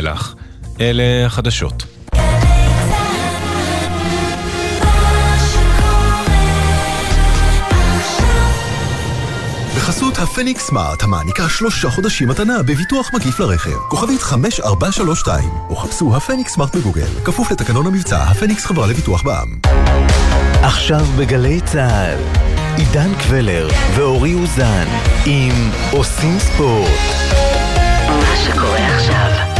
המלח. אלה החדשות. בחסות הפניקס סמארט, המעניקה שלושה חודשים מתנה בביטוח מקיף לרכב. כוכבית 5432, או חפשו הפניקס סמארט בגוגל. כפוף לתקנון המבצע, הפניקס חברה לביטוח בע"מ. עכשיו בגלי צה"ל, עידן קבלר ואורי אוזן עם עושים ספורט. מה שקורה עכשיו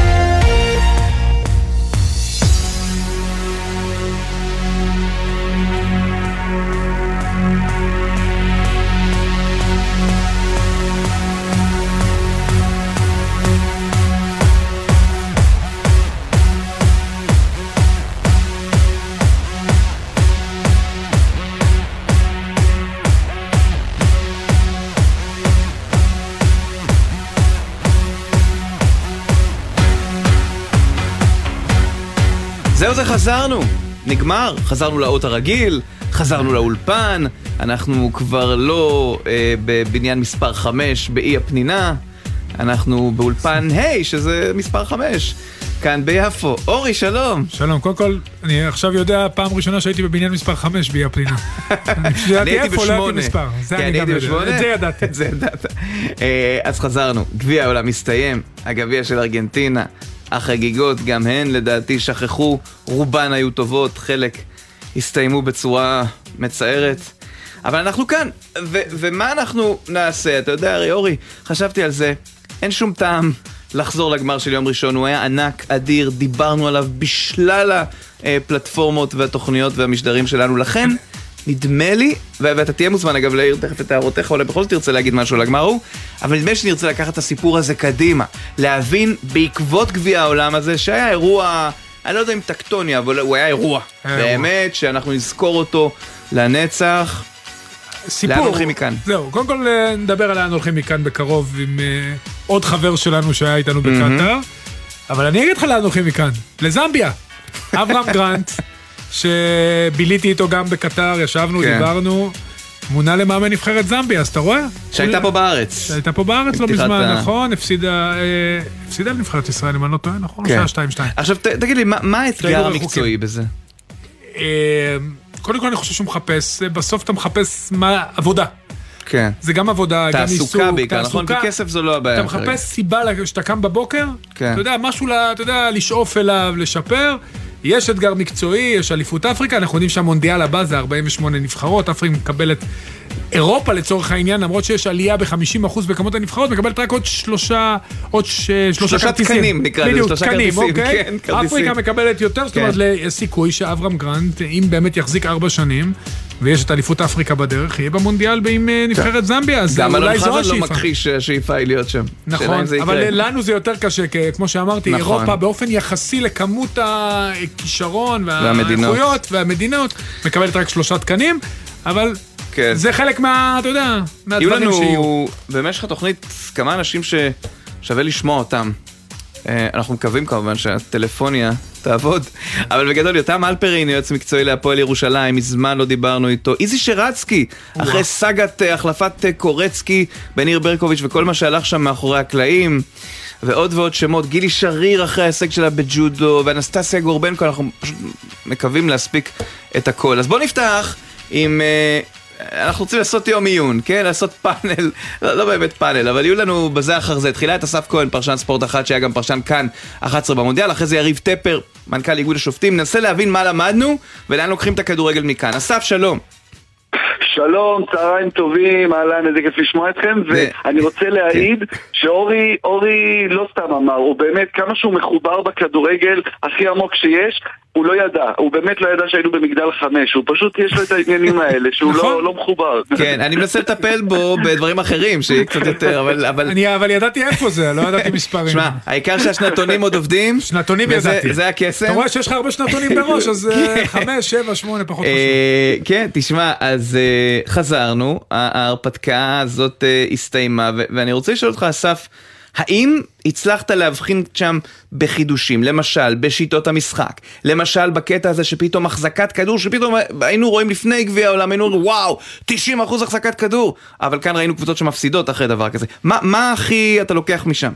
חזרנו, נגמר, חזרנו לאות הרגיל, חזרנו לאולפן, אנחנו כבר לא אה, בבניין מספר 5 באי הפנינה, אנחנו באולפן ה' שזה מספר 5, כאן ביפו. אורי, שלום. שלום, קודם כל, אני עכשיו יודע פעם ראשונה שהייתי בבניין מספר 5 באי הפנינה. אני הייתי בשמונה. זה כן, אני אני גם יודע. את זה ידעתי. את זה ידעת. אה, אז חזרנו, גביע העולם מסתיים, הגביע של ארגנטינה, החגיגות גם הן לדעתי שכחו, רובן היו טובות, חלק הסתיימו בצורה מצערת. אבל אנחנו כאן, ו- ומה אנחנו נעשה? אתה יודע, הרי אורי, חשבתי על זה, אין שום טעם לחזור לגמר של יום ראשון, הוא היה ענק, אדיר, דיברנו עליו בשלל הפלטפורמות והתוכניות והמשדרים שלנו, לכן נדמה לי, ואתה תהיה מוזמן אגב להעיר תכף את הערותיך, אולי בכל זאת תרצה להגיד משהו על הגמר ההוא, אבל נדמה לי שנרצה לקחת את הסיפור הזה קדימה, להבין בעקבות גביע העולם הזה, שהיה אירוע, אני לא יודע אם טקטוני, אבל הוא היה אירוע. באמת, שאנחנו נזכור אותו לנצח. סיפור. לאן הולכים מכאן? זהו, קודם כל אה, נדבר על לאן הולכים מכאן בקרוב עם אה, עוד חבר שלנו שהיה איתנו בקטאר. אבל אני אגיד לך לאן הולכים מכאן. לזמביה. אברהם גרנט, שביליתי איתו גם בקטאר, ישבנו, כן. דיברנו. מונה למאמן נבחרת זמביה, אז אתה רואה? שהייתה פה בארץ. שהייתה פה בארץ לא מזמן, ה- נכון? הפסידה, אה, הפסידה לנבחרת ישראל, אם אני לא טועה, נכון? כן. כן. 2-2. עכשיו ת, תגיד לי, מה, מה האתגר המקצועי. בזה? אה, קודם כל אני חושב שהוא מחפש, בסוף אתה מחפש מה, עבודה. כן. זה גם עבודה, גם עיסוק, תעסוקה בעיקר, נכון? כי כסף זו לא הבעיה. אתה. מחפש סיבה שאתה קם בבוקר, כן. אתה יודע, משהו, ל- אתה יודע, לשאוף אליו, לשפר. יש אתגר מקצועי, יש אליפות אפריקה, אנחנו יודעים שהמונדיאל הבא זה 48 נבחרות, אפריקה מקבלת, אירופה לצורך העניין, למרות שיש עלייה ב-50% בכמות הנבחרות, מקבלת רק עוד שלושה, עוד ש... שלושה שלושה כרטיסים. תקנים, נקרא לזה, שלושה תקנים, כרטיסים, אוקיי? כן, כרטיסים. אפריקה מקבלת יותר, זאת כן. אומרת, יש סיכוי שאברהם גרנט, אם באמת יחזיק ארבע שנים, ויש את אליפות אפריקה בדרך, יהיה במונדיאל עם אה, נבחרת זמביה, אז גם אלון אולי זו חזן לא השאיפה. מכחיש שהשאיפה היא להיות שם. נכון, אבל. לנו זה יותר קשה, כמו שאמרתי, נכון. אירופה באופן יחסי לכמות הכישרון. והאיכויות והמדינות, מקבלת רק שלושה תקנים, אבל כן. זה חלק מה, אתה יודע, יהיו מהדברים שיהיו. לנו במשך התוכנית כמה אנשים ששווה לשמוע אותם. אה, אנחנו מקווים כמובן שהטלפוניה תעבוד, אבל בגדול יותם אלפרין, יועץ מקצועי להפועל ירושלים, מזמן לא דיברנו איתו. איזי שרצקי, אחרי סאגת אה, החלפת אה, קורצקי בניר ברקוביץ' וכל מה שהלך שם מאחורי הקלעים. ועוד ועוד שמות, גילי שריר אחרי ההישג שלה בג'ודו, ואנסטסיה גורבנקו, אנחנו פשוט מקווים להספיק את הכל. אז בואו נפתח עם... אה, אנחנו רוצים לעשות יום עיון, כן? לעשות פאנל, לא, לא באמת פאנל, אבל יהיו לנו בזה אחר זה. תחילה את אסף כהן, פרשן ספורט אחד, שהיה גם פרשן כאן 11 במונדיאל, אחרי זה יריב טפר, מנכ"ל איגוד השופטים. ננסה להבין מה למדנו ולאן לוקחים את הכדורגל מכאן. אסף, שלום. שלום, צהריים טובים, אהלן, איזה כיף לשמוע אתכם, ואני רוצה להעיד שאורי, אורי לא סתם אמר, הוא באמת, כמה שהוא מחובר בכדורגל הכי עמוק שיש, הוא לא ידע, הוא באמת לא ידע שהיינו במגדל חמש, הוא פשוט יש לו את העניינים האלה, שהוא נכון. לא, לא מחובר. כן, אני מנסה לטפל בו בדברים אחרים, שיהיה קצת יותר, אבל... אבל... אני אבל ידעתי איפה זה, לא ידעתי מספרים. שמע, העיקר שהשנתונים עוד עובדים. שנתונים וזה- ידעתי. זה הקסם. אתה רואה שיש לך הרבה שנתונים בראש, אז אה, חמש, שבע, שמונה, פחות חשוב. אה, כן, תשמע, אז אה, חזרנו, ההרפתקה הזאת אה, הסתיימה, ו- ואני רוצה לשאול אותך, אסף, האם הצלחת להבחין שם בחידושים, למשל בשיטות המשחק, למשל בקטע הזה שפתאום החזקת כדור, שפתאום היינו רואים לפני גביע העולם, היינו אומרים וואו, 90% החזקת כדור, אבל כאן ראינו קבוצות שמפסידות אחרי דבר כזה. מה, מה הכי אתה לוקח משם?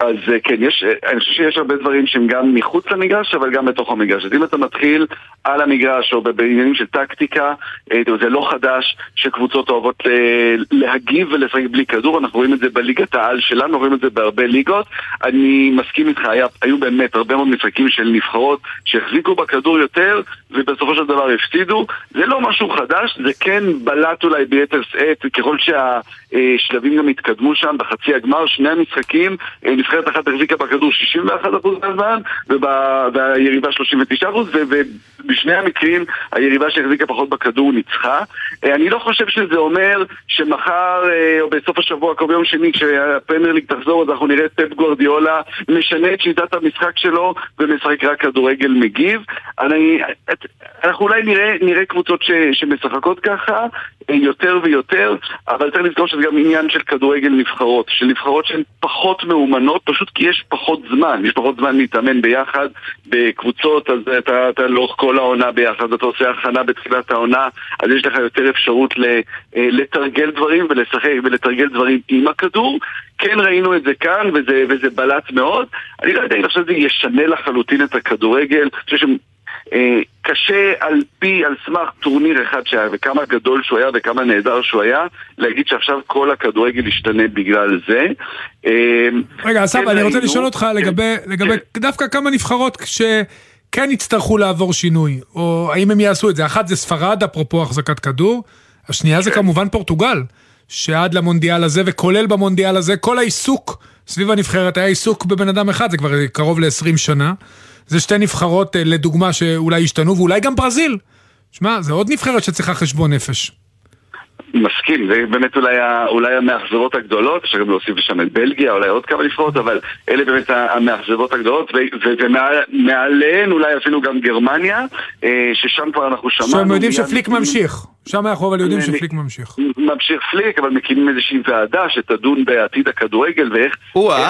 אז אה, כן, יש, אה, אני חושב שיש הרבה דברים שהם גם מחוץ למגרש, אבל גם בתוך המגרש. אז אם אתה מתחיל על המגרש או בעניינים של טקטיקה, אה, זה לא חדש שקבוצות אוהבות להגיב ולשחק בלי כדור, אנחנו רואים את זה בליגת העל שלנו, רואים את זה בהרבה ליגות. אני מסכים איתך, היה, היו באמת הרבה מאוד משחקים של נבחרות שהחזיקו בכדור יותר, ובסופו של דבר הפסידו. זה לא משהו חדש, זה כן בלט אולי ביתר שאת, ככל שהשלבים גם התקדמו שם בחצי הגמר, שני המשחקים, נבחרת אחת החזיקה בכדור 61% מהזמן, והיריבה 39%, ובשני המקרים היריבה שהחזיקה פחות בכדור ניצחה. אה, אני לא חושב שזה אומר שמחר אה, או בסוף השבוע, כמו ביום שני, כשהפרמייר ליג תחזור, אז אנחנו נראה את פפ גוורדיולה משנה את שיטת המשחק שלו ומשחק רק כדורגל מגיב. אני, אנחנו אולי נראה, נראה קבוצות ש, שמשחקות ככה אה, יותר ויותר, אבל צריך לזכור שזה גם עניין של כדורגל נבחרות, של נבחרות שהן פחות מאומנות, פשוט כי יש פחות זמן, יש פחות זמן להתאמן ביחד בקבוצות, אז אתה, אתה לאורך כל העונה ביחד, אתה עושה הכנה בתחילת העונה, אז יש לך יותר אפשרות אה, לתרגל דברים ולשחק ולתרגל דברים עם הכדור. כן ראינו את זה כאן, וזה, וזה בלט מאוד. אני לא יודע אם עכשיו זה ישנה לחלוטין את הכדורגל. אני חושב קשה על פי, על סמך טורניר אחד שהיה, וכמה גדול שהוא היה וכמה נהדר שהוא היה, להגיד שעכשיו כל הכדורגל ישתנה בגלל זה. אה, רגע, אסף, כן אני רוצה לשאול אותך לגבי, לגבי דווקא כמה נבחרות שכן יצטרכו לעבור שינוי, או האם הם יעשו את זה. אחת זה ספרד, אפרופו החזקת כדור, השנייה זה כן. כמובן פורטוגל, שעד למונדיאל הזה, וכולל במונדיאל הזה, כל העיסוק סביב הנבחרת היה עיסוק בבן אדם אחד, זה כבר קרוב ל-20 שנה. זה שתי נבחרות, אה, לדוגמה, שאולי השתנו, ואולי גם ברזיל. שמע, זה עוד נבחרת שצריכה חשבון נפש. מסכים, זה באמת אולי, אולי המאכזבות הגדולות, אפשר גם להוסיף לשם את בלגיה, אולי עוד כמה נבחרות, אבל אלה באמת המאכזבות הגדולות, ומעליהן אולי אפילו גם גרמניה, אה, ששם כבר אנחנו שמענו... שם יודעים שפליק ממשיך, שם אנחנו אבל יודעים שפליק ממשיך. ממשיך פליק, אבל מקימים איזושהי ועדה שתדון בעתיד הכדורגל ואיך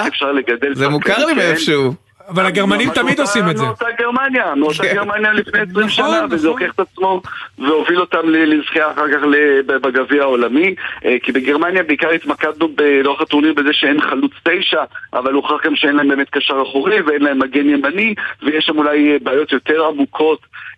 אפשר לגדל... זה מוכר לי מאיפשהו. אבל הגרמנים תמיד עושים את זה. מאותה גרמניה, מאותה כן. גרמניה לפני 20 שנה, נכון, וזה נכון. הוכיח את עצמו והוביל אותם לזכייה אחר כך בגביע העולמי. אה, כי בגרמניה בעיקר התמקדנו לאורך הטורניר בזה שאין חלוץ תשע, אבל הוכח גם שאין להם באמת קשר אחורי ואין להם מגן ימני, ויש שם אולי בעיות יותר עמוקות אה,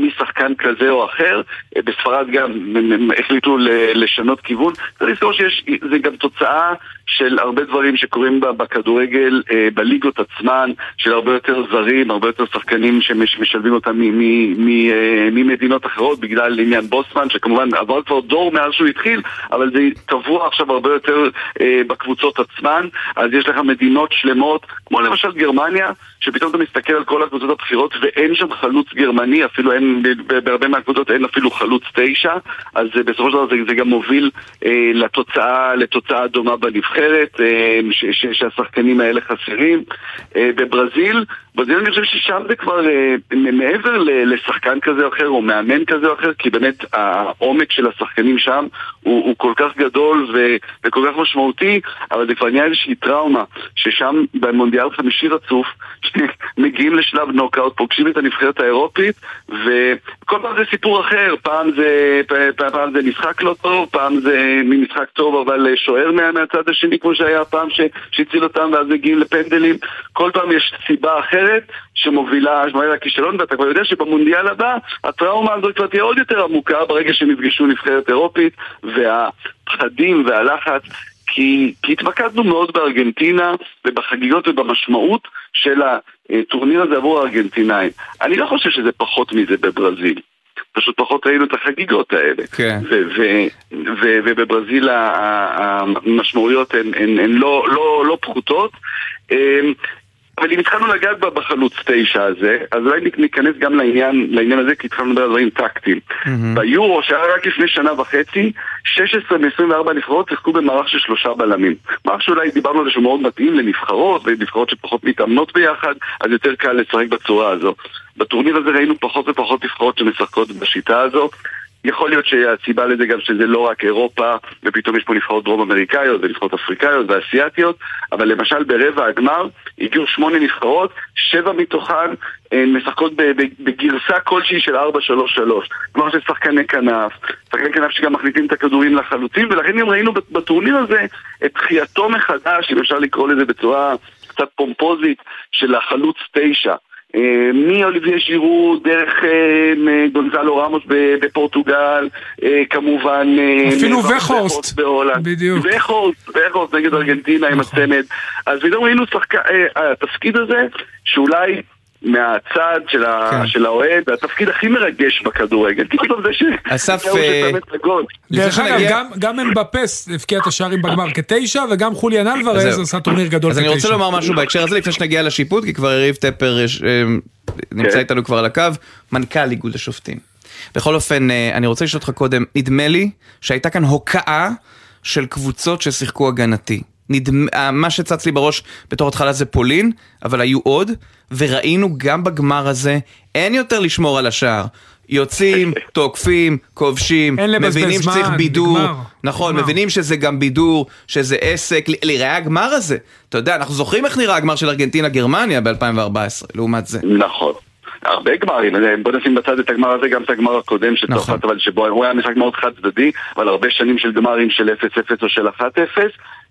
משחקן כזה או אחר. אה, בספרד גם החליטו לשנות כיוון. צריך לזכור שזה גם תוצאה של הרבה דברים שקורים בכדורגל, בליגה. הליגות עצמן, של הרבה יותר זרים, הרבה יותר שחקנים שמשלבים אותם אה, ממדינות אחרות בגלל עניין בוסמן, שכמובן עבר כבר דור מאז שהוא התחיל, אבל זה קבוע עכשיו הרבה יותר אה, בקבוצות עצמן, אז יש לך מדינות שלמות, כמו למשל גרמניה, שפתאום אתה מסתכל על כל הקבוצות הבכירות ואין שם חלוץ גרמני, אפילו אין, בהרבה מהקבוצות אין אפילו חלוץ תשע, אז בסופו של דבר זה, זה גם מוביל אה, לתוצאה, לתוצאה דומה בנבחרת, אה, ש, ש, שהשחקנים האלה חסרים. אה, בברזיל, ברזיל אני חושב ששם זה כבר אה, מעבר לשחקן כזה או אחר או מאמן כזה או אחר, כי באמת העומק של השחקנים שם הוא, הוא כל כך גדול ו, וכל כך משמעותי, אבל זה כבר נהיה איזושהי טראומה, ששם במונדיאל חמישי רצוף, מגיעים לשלב נוקאוט, פוגשים את הנבחרת האירופית, וכל פעם זה סיפור אחר, פעם זה, פעם, פעם זה משחק לא טוב, פעם זה ממשחק טוב אבל שוער מהצד השני כמו שהיה הפעם שהציל אותם ואז מגיעים לפנדלים, כל פעם יש סיבה אחרת שמובילה לכישלון, ואתה כבר יודע שבמונדיאל הבא הטראומה הזאת כבר תהיה עוד יותר עמוקה ברגע שהם יפגשו נבחרת אירופית, והפחדים והלחץ כי, כי התמקדנו מאוד בארגנטינה ובחגיגות ובמשמעות של הטורניר הזה עבור הארגנטינאים. אני לא חושב שזה פחות מזה בברזיל. פשוט פחות ראינו את החגיגות האלה. כן. ובברזיל המשמעויות הן, הן, הן לא, לא, לא פחותות. אבל אם התחלנו לגעת בחלוץ תשע הזה, אז אולי ניכנס גם לעניין, לעניין הזה, כי התחלנו לדבר על דברים טקטיים. Mm-hmm. ביורו, שהיה רק לפני שנה וחצי, 16 מ-24 נבחרות שיחקו במערך של שלושה בלמים. מערך שאולי דיברנו על זה שהוא מאוד מתאים לנבחרות, ונבחרות שפחות מתאמנות ביחד, אז יותר קל לשחק בצורה הזו. בטורניר הזה ראינו פחות ופחות נבחרות שמשחקות בשיטה הזו. יכול להיות שהסיבה לזה גם שזה לא רק אירופה ופתאום יש פה נבחרות דרום אמריקאיות ונבחרות אפריקאיות ואסייתיות אבל למשל ברבע הגמר הגיעו שמונה נבחרות, שבע מתוכן אה, משחקות בגרסה כלשהי של 4-3-3. כלומר של שחקני כנף, שחקני כנף שגם מחליטים את הכדורים לחלוטין, ולכן גם ראינו בטורניר הזה את תחייתו מחדש, אם אפשר לקרוא לזה בצורה קצת פומפוזית, של החלוץ תשע. מאוליבייה ז'ירו, דרך אה, גונסאלו רמוס בפורטוגל, אה, כמובן... אה, אפילו ווחורסט. בהולנד. בדיוק. ווחורסט, ווחורסט נגד ארגנטינה עם נכון. הצמד. אז פתאום ראינו שחקן, התפקיד הזה, שאולי... מהצד של, ה... כן. של האוהד, התפקיד הכי מרגש בכדורגל. פתאום זה ש... אסף, אה, דרך אגב, גם- גם אמבפה הבקיע את השערים בגמר כתשע, וגם חוליאן אלוורז. עשה טורניר גדול אז אני כתשע. רוצה לומר משהו בהקשר הזה לפני שנגיע לשיפוט, כי כבר יריב טפר אה, נמצא כן. איתנו כבר על הקו, מנכ"ל איגוד השופטים. בכל אופן, אה, אני רוצה לשאול אותך קודם, נדמה לי שהייתה כאן הוקעה של קבוצות ששיחקו הגנתי. נדמה, אה, מה שצץ לי בראש בתור התחלה זה פולין, אבל היו עוד, וראינו גם בגמר הזה, אין יותר לשמור על השער. יוצאים, תוקפים, כובשים, מבינים זמן, שצריך בידור, נגמר, נכון, נגמר. מבינים שזה גם בידור, שזה עסק, ל- להיראה הגמר הזה. אתה יודע, אנחנו זוכרים איך נראה הגמר של ארגנטינה-גרמניה ב-2014, לעומת זה. נכון. הרבה גמרים, אה, בוא נשים בצד את הגמר הזה, גם את הגמר הקודם של נכון. צרפת, אבל שבו הוא היה משחק מאוד חד צדדי, אבל הרבה שנים של גמרים של 0-0 או של 1-0.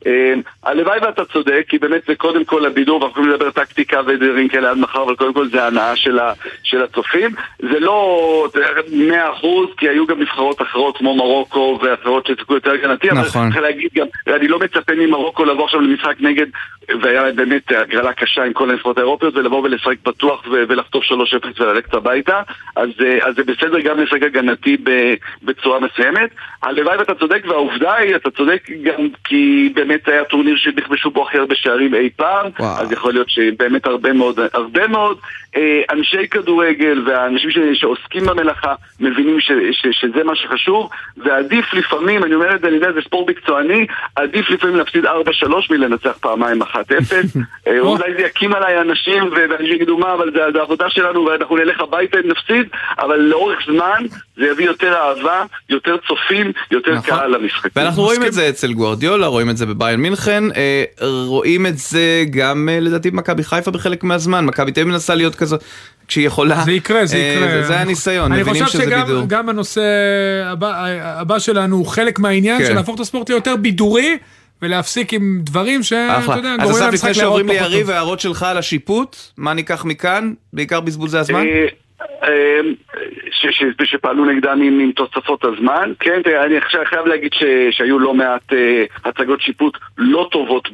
אה, הלוואי ואתה צודק, כי באמת זה קודם כל הבידור, ואנחנו יכולים לדבר טקטיקה ודברים כאלה עד מחר, אבל קודם כל זה ההנאה של, ה, של הצופים. זה לא אתה יודע, 100% כי היו גם נבחרות אחרות כמו מרוקו ואחרות ששיחקו יותר הגנתי, אבל נכון. צריך להגיד גם, אני לא מצפה ממרוקו לבוא עכשיו למשחק נגד, והיה באמת הגרלה קשה עם כל הנבחרות האירופיות, ולבוא ולשחק פתוח ולחטוף 3-0 וללכת הביתה, אז, אה, אז זה בסדר גם לשחק הגנתי בצורה מסוימת. הלוואי ואתה צודק, והעובדה היא, אתה צודק גם כי באמת היה טורניר שנכבשו בו הכי הרבה שערים אי פעם, וואו. אז יכול להיות שבאמת הרבה מאוד, הרבה מאוד אנשי כדורגל והאנשים שעוסקים במלאכה מבינים ש, ש, שזה מה שחשוב, ועדיף לפעמים, אני אומר את זה, אני יודע, זה ספורט מקצועני, עדיף לפעמים להפסיד 4-3 מלנצח פעמיים 1-0. אה, אולי זה יקים עליי אנשים, ואנשים יגידו מה, אבל זה, זה העבודה שלנו ואנחנו נלך הביתה אם נפסיד, אבל לאורך זמן זה יביא יותר אהבה, יותר צופים, יותר נכון. קהל למשחקים. ואנחנו רואים את זה אצל גוארדיולה, רואים את זה בביין מינכן, אה, רואים את זה גם אה, לדעתי במכבי חיפה בחלק מהזמן, מכבי תל אביב מנסה להיות כזאת כשהיא יכולה. זה יקרה, זה אה, יקרה. זה- זה הניסיון, אני מבינים חושב שזה שגם בידור. גם הנושא הבא, הבא שלנו הוא חלק מהעניין כן. של להפוך את הספורט ליותר בידורי ולהפסיק עם דברים שאתה אחלה. יודע, אז גורמים אסף, למשחק לפני להיראות שעוברים פחות ליריב, טוב. הערות שלך על השיפוט, מה ניקח מכאן? בעיקר בזבוזי הזמן? אה, ש- ש- שפעלו נגדם עם, עם תוספות הזמן. כן, תראה, אני עכשיו חייב להגיד ש, שהיו לא מעט אה, הצגות שיפוט לא טובות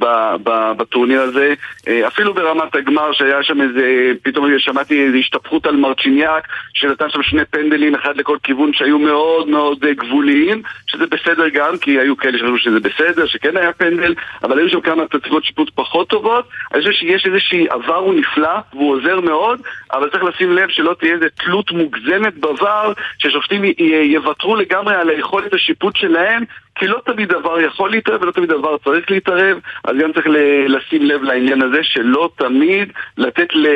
בטורניר הזה. אה, אפילו ברמת הגמר שהיה שם איזה, פתאום שמעתי איזו השתפכות על מרצ'יניאק, שנתן שם שני פנדלים, אחד לכל כיוון, שהיו מאוד מאוד אה, גבוליים, שזה בסדר גם, כי היו כאלה שחשבו שזה בסדר, שכן היה פנדל, אבל היו שם כמה הצגות שיפוט פחות טובות. אני חושב שיש איזושהי עבר הוא נפלא, והוא עוזר מאוד, אבל צריך לשים לב שלא תהיה איזה תלות מוגזמת בעבר, ששופטים יוותרו לגמרי על היכולת השיפוט שלהם, כי לא תמיד דבר יכול להתערב ולא תמיד דבר צריך להתערב, אז גם צריך לשים לב לעניין הזה שלא תמיד לתת ל...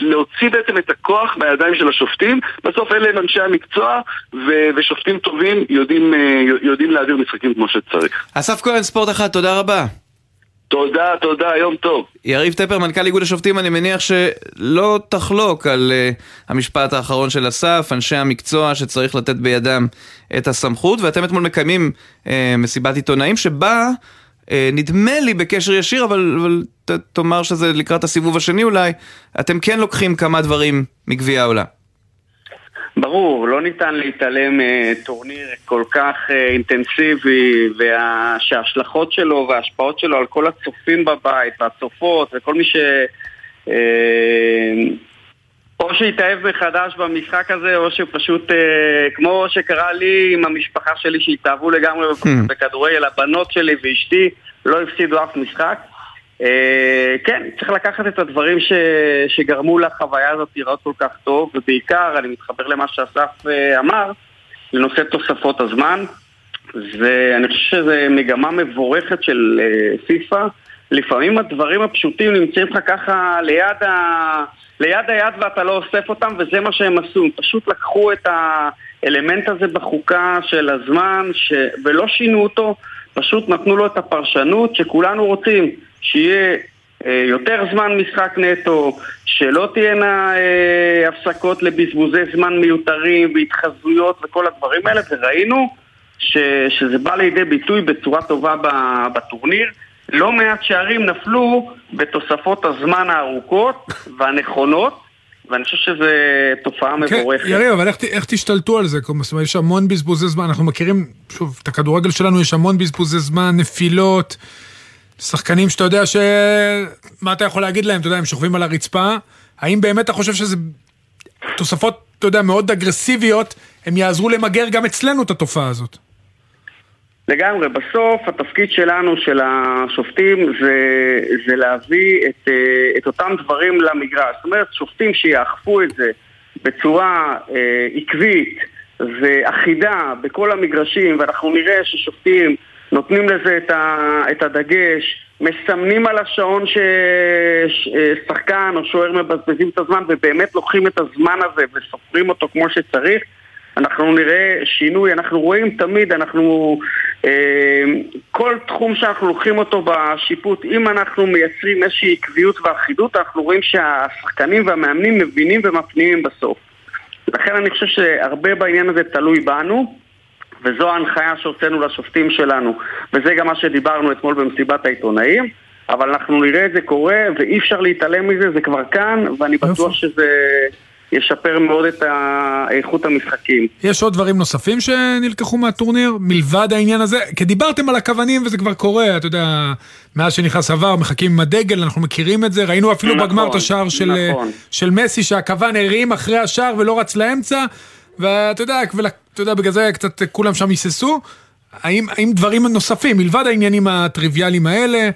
להוציא בעצם את הכוח מהידיים של השופטים, בסוף אלה הם אנשי המקצוע, ו- ושופטים טובים יודעים, אה, יודעים להעביר משחקים כמו שצריך. אסף כהן, ספורט אחת, תודה רבה. תודה, תודה, יום טוב. יריב טפר, מנכ"ל איגוד השופטים, אני מניח שלא תחלוק על uh, המשפט האחרון של אסף, אנשי המקצוע שצריך לתת בידם את הסמכות, ואתם אתמול מקיימים uh, מסיבת עיתונאים שבה, uh, נדמה לי בקשר ישיר, אבל, אבל ת, תאמר שזה לקראת הסיבוב השני אולי, אתם כן לוקחים כמה דברים מגביע העולם. ברור, לא ניתן להתעלם מטורניר כל כך אה, אינטנסיבי ושההשלכות שלו וההשפעות שלו על כל הצופים בבית והצופות וכל מי ש... אה, או שהתאהב מחדש במשחק הזה או שפשוט, אה, כמו שקרה לי עם המשפחה שלי שהתאהבו לגמרי בכדורגל, הבנות שלי ואשתי לא הפסידו אף משחק. אה, כן, צריך לקחת את הדברים ש... שגרמו לחוויה הזאת לראות כל כך טוב, ובעיקר, אני מתחבר למה שאסף אה, אמר, לנושא תוספות הזמן, ואני חושב שזו מגמה מבורכת של אה, פיפ"א. לפעמים הדברים הפשוטים נמצאים לך ככה ליד, ה... ליד היד ואתה לא אוסף אותם, וזה מה שהם עשו. הם פשוט לקחו את האלמנט הזה בחוקה של הזמן, ש... ולא שינו אותו, פשוט נתנו לו את הפרשנות שכולנו רוצים. שיהיה אה, יותר זמן משחק נטו, שלא תהיינה אה, הפסקות לבזבוזי זמן מיותרים והתחזויות וכל הדברים האלה, וראינו ש, שזה בא לידי ביטוי בצורה טובה בטורניר. לא מעט שערים נפלו בתוספות הזמן הארוכות והנכונות, ואני חושב שזו תופעה כן, מבורכת. יריב, אבל איך, איך תשתלטו על זה? כלומר, זאת אומרת, יש המון בזבוזי זמן, אנחנו מכירים, שוב, את הכדורגל שלנו, יש המון בזבוזי זמן, נפילות, שחקנים שאתה יודע ש... מה אתה יכול להגיד להם? אתה יודע, הם שוכבים על הרצפה, האם באמת אתה חושב שזה תוספות, אתה יודע, מאוד אגרסיביות, הם יעזרו למגר גם אצלנו את התופעה הזאת? לגמרי, בסוף התפקיד שלנו, של השופטים, זה, זה להביא את, אה, את אותם דברים למגרש. זאת אומרת, שופטים שיאכפו את זה בצורה אה, עקבית ואחידה בכל המגרשים, ואנחנו נראה ששופטים נותנים לזה את, ה, את הדגש, מסמנים על השעון ששחקן או שוער מבזבזים את הזמן ובאמת לוקחים את הזמן הזה וסופרים אותו כמו שצריך אנחנו נראה שינוי, אנחנו רואים תמיד, אנחנו... אה, כל תחום שאנחנו לוקחים אותו בשיפוט, אם אנחנו מייצרים איזושהי עקביות ואחידות, אנחנו רואים שהשחקנים והמאמנים מבינים ומפנימים בסוף. לכן אני חושב שהרבה בעניין הזה תלוי בנו, וזו ההנחיה שהוצאנו לשופטים שלנו, וזה גם מה שדיברנו אתמול במסיבת העיתונאים, אבל אנחנו נראה את זה קורה, ואי אפשר להתעלם מזה, זה כבר כאן, ואני בטוח שזה ישפר מאוד את איכות המשחקים. יש עוד דברים נוספים שנלקחו מהטורניר, מלבד העניין הזה? כי דיברתם על הכוונים וזה כבר קורה, אתה יודע, מאז שנכנס עבר, מחכים עם הדגל, אנחנו מכירים את זה, ראינו אפילו נכון, בגמר את השער של, נכון. של מסי, שהכוון הרים אחרי השער ולא רץ לאמצע, ואתה יודע, ולה- אתה יודע, בגלל זה קצת כולם שם היססו. האם, האם דברים נוספים, מלבד העניינים הטריוויאליים האלה,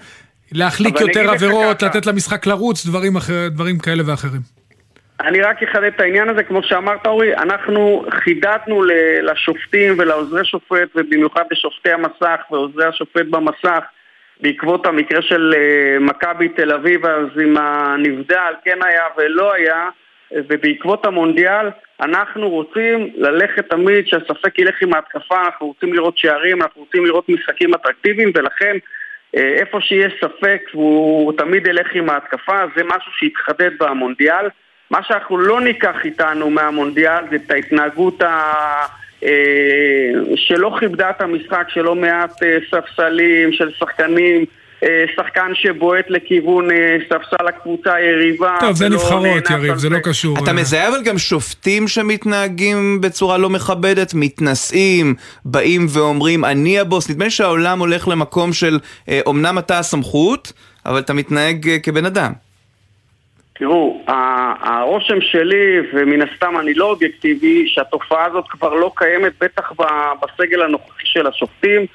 להחליק יותר עבירות. לתת למשחק לרוץ, דברים, אחר, דברים כאלה ואחרים. אני רק אחדד את העניין הזה, כמו שאמרת אורי, אנחנו חידדנו לשופטים ולעוזרי שופט, ובמיוחד לשופטי המסך ועוזרי השופט במסך, בעקבות המקרה של אה, מכבי תל אביב, אז עם הנבדל כן היה ולא היה, ובעקבות המונדיאל, אנחנו רוצים ללכת תמיד שהספק ילך עם ההתקפה, אנחנו רוצים לראות שערים, אנחנו רוצים לראות משחקים אטרקטיביים, ולכן אה, איפה שיש ספק הוא תמיד ילך עם ההתקפה, זה משהו שהתחדד במונדיאל. מה שאנחנו לא ניקח איתנו מהמונדיאל זה את ההתנהגות ה... אה, שלא כיבדה את המשחק, של לא מעט אה, ספסלים, של שחקנים, שחקן שבועט לכיוון אה, ספסל הקבוצה היריבה. טוב, זה נבחרות, יריב, זה לא קשור. אתה אה, מזהה אבל גם שופטים שמתנהגים בצורה לא מכבדת, מתנשאים, באים ואומרים אני הבוס. נדמה לי שהעולם הולך למקום של אה, אומנם אתה הסמכות, אבל אתה מתנהג אה, כבן אדם. תראו, ה- הרושם שלי, ומן הסתם אני לא אובייקטיבי, שהתופעה הזאת כבר לא קיימת, בטח בסגל הנוכחי של השופטים.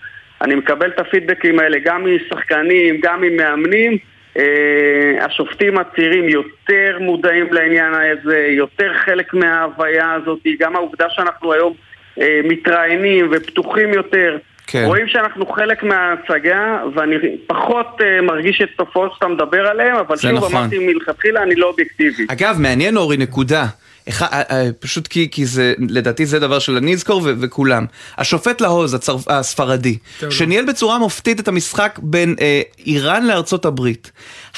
אני מקבל את הפידבקים האלה גם משחקנים, גם ממאמנים. אה, השופטים הצעירים יותר מודעים לעניין הזה, יותר חלק מההוויה הזאת, גם העובדה שאנחנו היום אה, מתראיינים ופתוחים יותר. כן. רואים שאנחנו חלק מההצגה, ואני פחות אה, מרגיש את התופעות שאתה מדבר עליהן, אבל שוב נכון. אמרתי מלכתחילה, אני לא אובייקטיבי. אגב, מעניין אורי, נקודה. אה, אה, פשוט כי, כי זה, לדעתי זה דבר של אני אזכור ו- וכולם. השופט להוז, הצר, הספרדי, טוב. שניהל בצורה מופתית את המשחק בין אה, איראן לארצות הברית,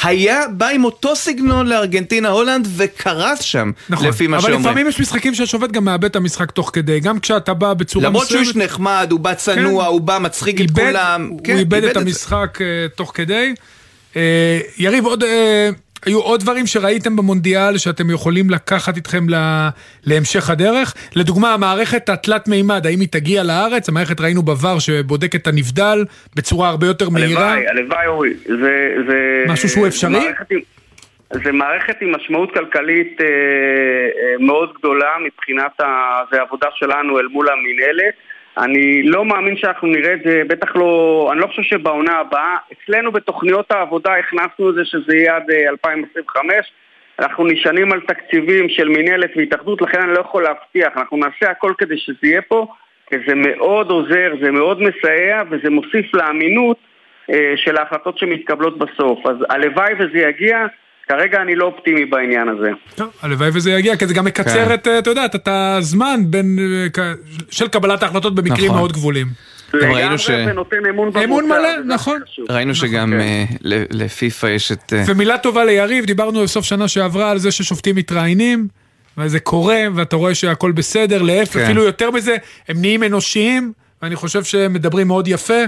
היה בא עם אותו סגנון לארגנטינה הולנד וקרס שם, נכון, לפי מה אבל שאומרים. לפעמים יש משחקים שהשופט גם מאבד את המשחק תוך כדי, גם כשאתה בא בצורה למרות מסוימת. שהוא איש נחמד, הוא בא צנוע, כן. הוא בא מצחיק את איבד, כולם. הוא כן, איבד את זה. המשחק אה, תוך כדי. אה, יריב, עוד, אה, היו עוד דברים שראיתם במונדיאל שאתם יכולים לקחת איתכם ל- להמשך הדרך? לדוגמה, המערכת התלת מימד, האם היא תגיע לארץ? המערכת ראינו בVAR שבודק את הנבדל בצורה הרבה יותר מהירה. הלוואי, הלוואי אורי. זה, זה... משהו שהוא אפשרי? זה מערכת זה מערכת עם משמעות כלכלית אה, אה, מאוד גדולה מבחינת ה... זה העבודה שלנו אל מול המינהלת. אני לא מאמין שאנחנו נראה את זה, בטח לא, אני לא חושב שבעונה הבאה. אצלנו בתוכניות העבודה הכנסנו את זה שזה יהיה עד אה, 2025. אנחנו נשענים על תקציבים של מינהלת והתאחדות, לכן אני לא יכול להבטיח. אנחנו נעשה הכל כדי שזה יהיה פה, כי זה מאוד עוזר, זה מאוד מסייע וזה מוסיף לאמינות אה, של ההחלטות שמתקבלות בסוף. אז הלוואי וזה יגיע, כרגע אני לא אופטימי בעניין הזה. טוב, הלוואי וזה יגיע, כי זה גם מקצר כן. את, אה, אתה יודע, את- את הזמן בין, אה, של קבלת ההחלטות במקרים נכון. מאוד גבולים. ראינו לגמרי, ש- ונותן אמון בקבוצה. אמון מלא, נכון. חשוב. ראינו שגם כן. ל- לפיפ"א יש את... אה, ומילה טובה ליריב, דיברנו בסוף שנה שעברה על זה ששופטים מתראיינים, וזה קורה, ואתה רואה שהכל בסדר, להפך, כן. אפילו יותר מזה, הם נהיים אנושיים, ואני חושב שהם מדברים מאוד יפה,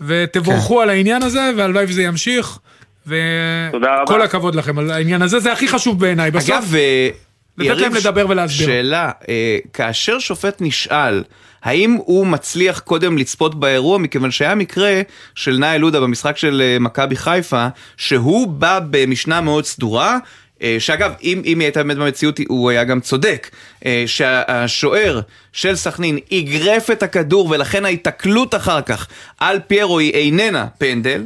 ותבורכו על העניין הזה, והלוואי וזה ימשיך. וכל הכבוד לכם על העניין הזה, זה הכי חשוב בעיניי. בסוף, אגב, אה, לתת להם לדבר ולהסביר. שאלה, אה, כאשר שופט נשאל, האם הוא מצליח קודם לצפות באירוע, מכיוון שהיה מקרה של נאי לודה במשחק של אה, מכבי חיפה, שהוא בא במשנה מאוד סדורה. שאגב, אם, אם היא הייתה באמת במציאות, הוא היה גם צודק, שהשוער של סכנין אגרף את הכדור ולכן ההיתקלות אחר כך על פיירו היא איננה פנדל,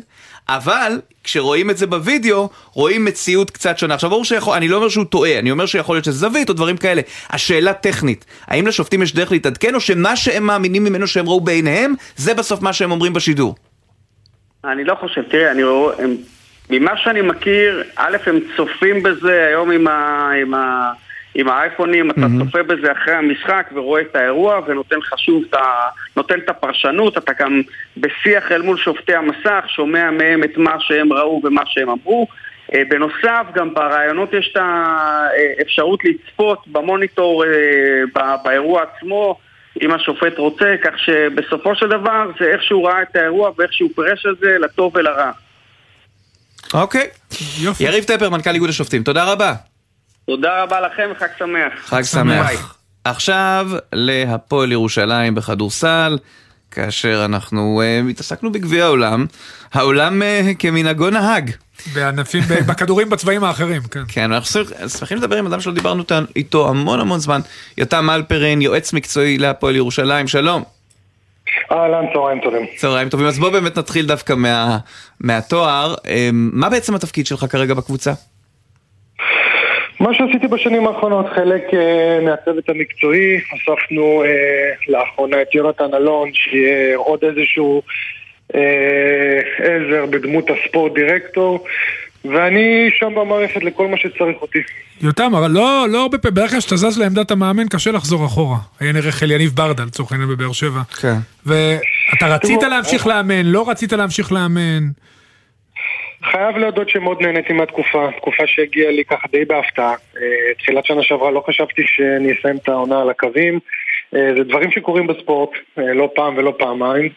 אבל כשרואים את זה בווידאו, רואים מציאות קצת שונה. עכשיו ברור שיכול, אני לא אומר שהוא טועה, אני אומר שיכול להיות שזה זווית או דברים כאלה. השאלה טכנית, האם לשופטים יש דרך להתעדכן או שמה שהם מאמינים ממנו שהם ראו בעיניהם, זה בסוף מה שהם אומרים בשידור? אני לא חושב, תראה, אני רואה, הם, ממה שאני מכיר, א', הם צופים בזה היום עם, ה, עם, ה, עם האייפונים, אתה צופה בזה אחרי המשחק ורואה את האירוע ונותן לך שוב, את ה- נותן את הפרשנות, אתה גם בשיח אל מול שופטי המסך, שומע מהם את מה שהם ראו ומה שהם אמרו. אה, בנוסף, גם ברעיונות יש את האפשרות לצפות במוניטור אה, באירוע עצמו. אם השופט רוצה, כך שבסופו של דבר זה איך שהוא ראה את האירוע ואיך שהוא פירש את זה, לטוב ולרע. אוקיי. יופי. יריב טפר, מנכ"ל איגוד השופטים, תודה רבה. תודה רבה לכם וחג שמח. חג שמח. עכשיו להפועל ירושלים בכדורסל, כאשר אנחנו uh, התעסקנו בגביע העולם, העולם uh, כמנהגו נהג. בענפים, בכדורים בצבעים האחרים, כן. כן, אנחנו שמחים לדבר עם אדם שלא דיברנו איתו המון המון זמן, יותם אלפרין, יועץ מקצועי להפועל ירושלים, שלום. אהלן, צהריים טובים. צהריים טובים, אז בוא באמת נתחיל דווקא מה, מהתואר. אה, מה בעצם התפקיד שלך כרגע בקבוצה? מה שעשיתי בשנים האחרונות, חלק אה, מהצוות המקצועי, הוספנו אה, לאחרונה את יונתן אלון, שיהיה עוד איזשהו אה, עזר בדמות הספורט דירקטור, ואני שם במערכת לכל מה שצריך אותי. יותם, אבל לא, לא הרבה פעמים, בדרך כלל כשאתה זז לעמדת המאמן קשה לחזור אחורה. היה נראה חיל יניב ברדה לצורך העניין בבאר שבע. כן. ואתה רצית להמשיך לאמן, לא רצית להמשיך לאמן. חייב להודות שמאוד נהניתי מהתקופה, תקופה שהגיעה לי ככה די בהפתעה. אה, תחילת שנה שעברה לא חשבתי שאני אסיים את העונה על הקווים. אה, זה דברים שקורים בספורט, אה, לא פעם ולא פעמיים.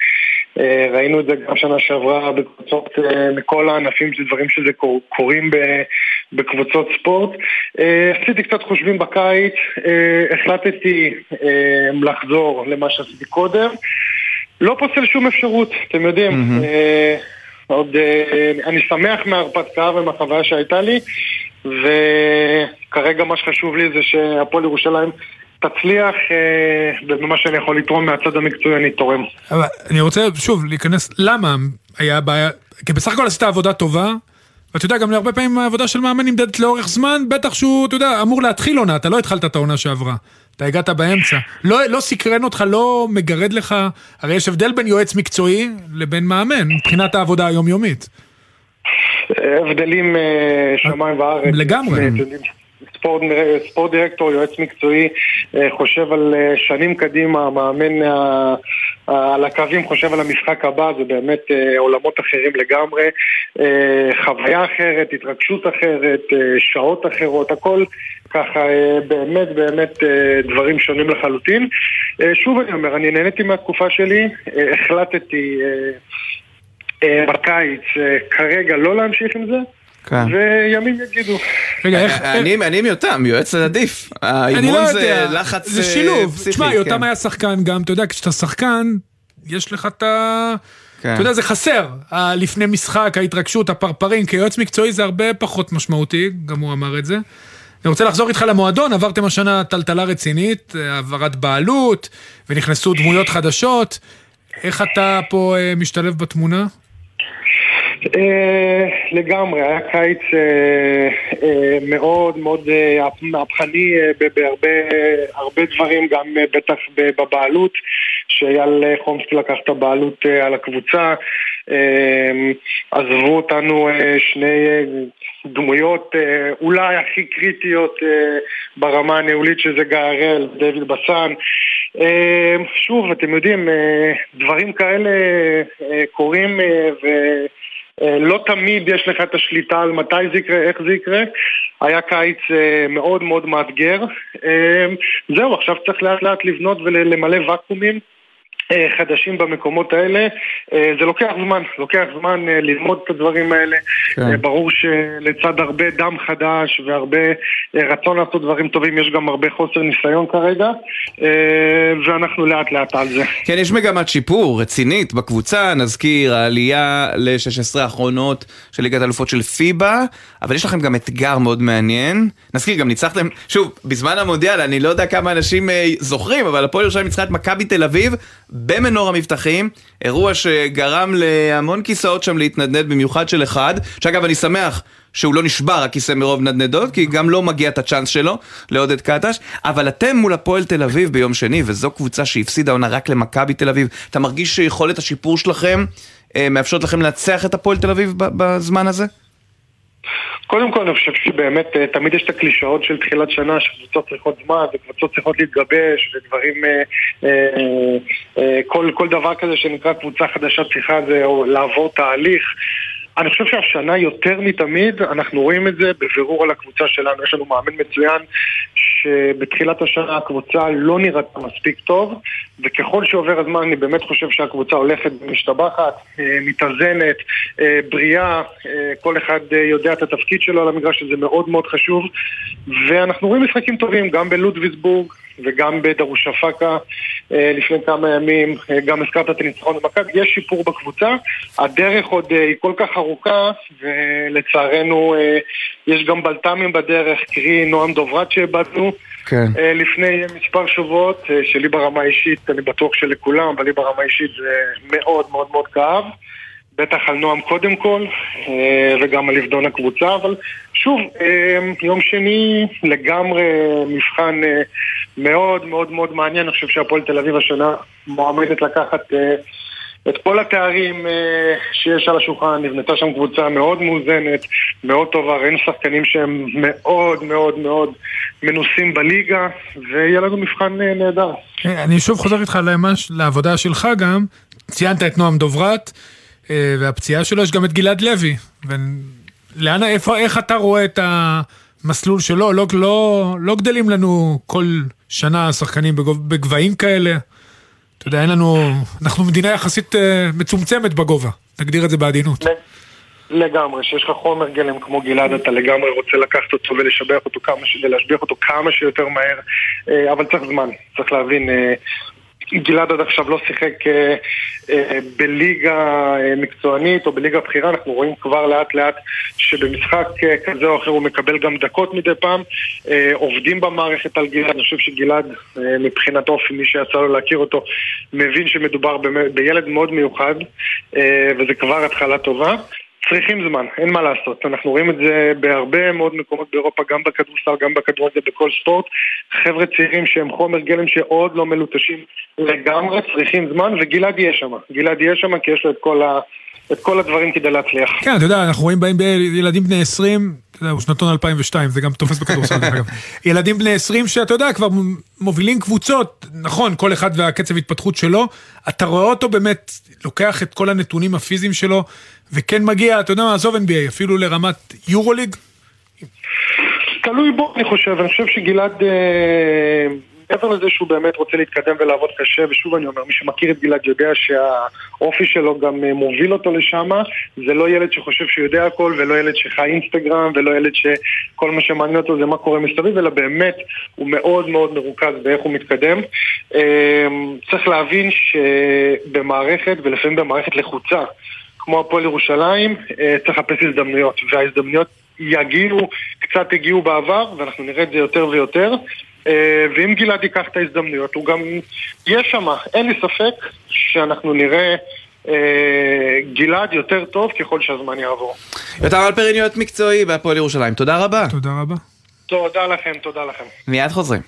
ראינו את זה גם שנה שעברה בקבוצות מכל הענפים, זה דברים שזה קור- קורים בקבוצות ספורט. עשיתי קצת חושבים בקיץ, החלטתי לחזור למה שעשיתי קודם. לא פוסל שום אפשרות, אתם יודעים. אה, עוד, אה, אני שמח מההרפתקה ומהחוויה שהייתה לי, וכרגע מה שחשוב לי זה שהפועל ירושלים תצליח, אה, ובמה שאני יכול לתרום מהצד המקצועי אני תורם. אבל אני רוצה שוב להיכנס, למה היה בעיה, כי בסך הכל עשית עבודה טובה, ואתה יודע, גם להרבה פעמים העבודה של מאמן נמדדת לאורך זמן, בטח שהוא, אתה יודע, אמור להתחיל עונה, אתה לא התחלת את העונה שעברה. אתה הגעת באמצע. לא, לא סקרן אותך, לא מגרד לך, הרי יש הבדל בין יועץ מקצועי לבין מאמן, מבחינת העבודה היומיומית. הבדלים אה, שמיים וארץ. לגמרי. ספורט, ספורט דירקטור, יועץ מקצועי, אה, חושב על אה, שנים קדימה, המאמן אה, על הקווים חושב על המשחק הבא, זה באמת עולמות אחרים לגמרי, חוויה אחרת, התרגשות אחרת, שעות אחרות, הכל ככה באמת באמת דברים שונים לחלוטין. שוב אני אומר, אני נהניתי מהתקופה שלי, החלטתי בקיץ כרגע לא להמשיך עם זה. כן. וימים יגידו. רגע, איך... אני אני עם יותם, יועץ עדיף. אני לא האימון זה יודע, לחץ זה אה, שילוב. פסיכי, תשמע, כן. יותם היה שחקן גם, אתה יודע, כשאתה שחקן, יש לך את ה... כן. אתה יודע, זה חסר. לפני משחק, ההתרגשות, הפרפרים, כיועץ מקצועי זה הרבה פחות משמעותי, גם הוא אמר את זה. אני רוצה לחזור איתך למועדון, עברתם השנה טלטלה רצינית, אה, העברת בעלות, ונכנסו דמויות חדשות. איך אתה פה אה, משתלב בתמונה? אה, לגמרי, היה קיץ אה, אה, מאוד מאוד מהפכני בהרבה הרבה דברים, גם בטח בבעלות, שאייל חומסקי לקח את הבעלות על הקבוצה. עזבו אותנו שני דמויות אולי הכי קריטיות ברמה הניהולית שזה גיא הראל ודייוויד בסן. שוב, אתם יודעים, דברים כאלה קורים ו... אה, לא תמיד יש לך את השליטה על מתי זה יקרה, איך זה יקרה. היה קיץ אה, מאוד מאוד מאתגר. אה, זהו, עכשיו צריך לאט לאט לבנות ולמלא ואקומים. אה, חדשים במקומות האלה, אה, זה לוקח זמן, לוקח זמן אה, ללמוד את הדברים האלה. כן. ברור שלצד הרבה דם חדש והרבה רצון לעשות דברים טובים, יש גם הרבה חוסר ניסיון כרגע, ואנחנו לאט לאט על זה. כן, יש מגמת שיפור רצינית בקבוצה, נזכיר, העלייה ל-16 האחרונות של ליגת האלופות של פיבה, אבל יש לכם גם אתגר מאוד מעניין. נזכיר, גם ניצחתם, שוב, בזמן המונדיאל, אני לא יודע כמה אנשים זוכרים, אבל הפועל ירושלים ניצחה את מכבי תל אביב במנור המבטחים, אירוע שגרם להמון כיסאות שם להתנדנד, במיוחד של אחד, שאגב, אני שמח שהוא לא נשבר הכיסא מרוב נדנדות, כי גם לא מגיע את הצ'אנס שלו לעודד קטש, אבל אתם מול הפועל תל אביב ביום שני, וזו קבוצה שהפסידה עונה רק למכבי תל אביב, אתה מרגיש שיכולת השיפור שלכם אה, מאפשרת לכם לנצח את הפועל תל אביב בזמן הזה? קודם כל אני חושב שבאמת אה, תמיד יש את הקלישאות של תחילת שנה שקבוצות צריכות זמן וקבוצות צריכות להתגבש ודברים, אה, אה, אה, כל, כל דבר כזה שנקרא קבוצה חדשה צריכה זה לעבור תהליך. אני חושב שהשנה יותר מתמיד אנחנו רואים את זה בבירור על הקבוצה שלנו. יש לנו מאמן מצוין שבתחילת השנה הקבוצה לא נראתה מספיק טוב וככל שעובר הזמן אני באמת חושב שהקבוצה הולכת ומשתבחת, אה, מתאזנת, אה, בריאה, אה, כל אחד יודע את התפקיד שלו על המגרש שזה מאוד מאוד חשוב. ואנחנו רואים משחקים טובים גם בלודוויסבורג וגם בדרושפקה לפני כמה ימים, גם הזכרת את הניצחון במכבי, יש שיפור בקבוצה, הדרך עוד היא כל כך ארוכה ולצערנו יש גם בלת"מים בדרך, קרי נועם דוברת שאיבדנו כן. אה, לפני מספר שבועות, אה, שלי ברמה האישית, אני בטוח שלכולם, אבל לי ברמה האישית זה מאוד מאוד מאוד כאב. בטח על נועם קודם כל, אה, וגם על לבדון הקבוצה, אבל שוב, יום שני לגמרי מבחן מאוד מאוד מאוד מעניין, אני חושב שהפועל תל אביב השנה מועמדת לקחת את כל התארים אה, שיש על השולחן, נבנתה שם קבוצה מאוד מאוזנת, מאוד טובה, ראינו שחקנים שהם מאוד מאוד מאוד מנוסים בליגה, ויהיה לנו מבחן אה, נהדר. אה, אני שוב חוזר איתך למש- לעבודה שלך גם, ציינת את נועם דוברת, והפציעה שלו, יש גם את גלעד לוי. ולאן, איפה, איך אתה רואה את המסלול שלו? לא, לא, לא גדלים לנו כל שנה שחקנים בגבהים כאלה. אתה יודע, אין לנו, אנחנו מדינה יחסית אה, מצומצמת בגובה, נגדיר את זה בעדינות. לגמרי, שיש לך חומר גלם כמו גלעד, אתה לגמרי רוצה לקחת אותו ולשבח אותו כמה. ולהשביח אותו כמה שיותר מהר, אה, אבל צריך זמן, צריך להבין. גלעד עד עכשיו לא שיחק אה, אה, בליגה אה, מקצוענית או בליגה בכירה, אנחנו רואים כבר לאט לאט שבמשחק כזה או אחר הוא מקבל גם דקות מדי פעם, עובדים במערכת על גלעד, אני חושב שגלעד מבחינת אופי, מי שיצא לו להכיר אותו, מבין שמדובר בילד מאוד מיוחד, וזה כבר התחלה טובה. צריכים זמן, אין מה לעשות. אנחנו רואים את זה בהרבה מאוד מקומות באירופה, גם בכדורסל, גם בכדורגל, בכל ספורט. חבר'ה צעירים שהם חומר גלם שעוד לא מלוטשים לגמרי, צריכים זמן, וגלעד יהיה שם. גלעד יהיה שם כי יש לו את כל, ה... את כל הדברים כדי להצליח. כן, אתה יודע, אנחנו רואים באים בילדים בני 20, אתה יודע, הוא שנתון 2002, זה גם תופס בכדורסל, דרך אגב. ילדים בני 20 שאתה יודע, כבר מובילים קבוצות, נכון, כל אחד והקצב התפתחות שלו, אתה רואה אותו באמת, לוקח את כל הנתונים הפיזיים שלו, וכן מגיע, אתה יודע מה, עזוב NBA, אפילו לרמת יורוליג, תלוי בו, אני חושב. אני חושב שגלעד, אה, מעבר לזה שהוא באמת רוצה להתקדם ולעבוד קשה, ושוב אני אומר, מי שמכיר את גלעד יודע שהאופי שלו גם אה, מוביל אותו לשם. זה לא ילד שחושב שהוא יודע הכל, ולא ילד שחי אינסטגרם, ולא ילד שכל מה שמעניין אותו זה מה קורה מסביב, אלא באמת הוא מאוד מאוד מרוכז באיך הוא מתקדם. אה, צריך להבין שבמערכת, ולפעמים במערכת לחוצה, כמו הפועל ירושלים, אה, צריך לחפש הזדמנויות, וההזדמנויות יגיעו, קצת הגיעו בעבר, ואנחנו נראה את זה יותר ויותר. אה, ואם גלעד ייקח את ההזדמנויות, הוא גם יהיה שם. אין לי ספק שאנחנו נראה... אה, גלעד יותר טוב ככל שהזמן יעבור. יותר אלפרין להיות מקצועי בהפועל ירושלים. תודה רבה. תודה רבה. תודה לכם, תודה לכם. מיד חוזרים.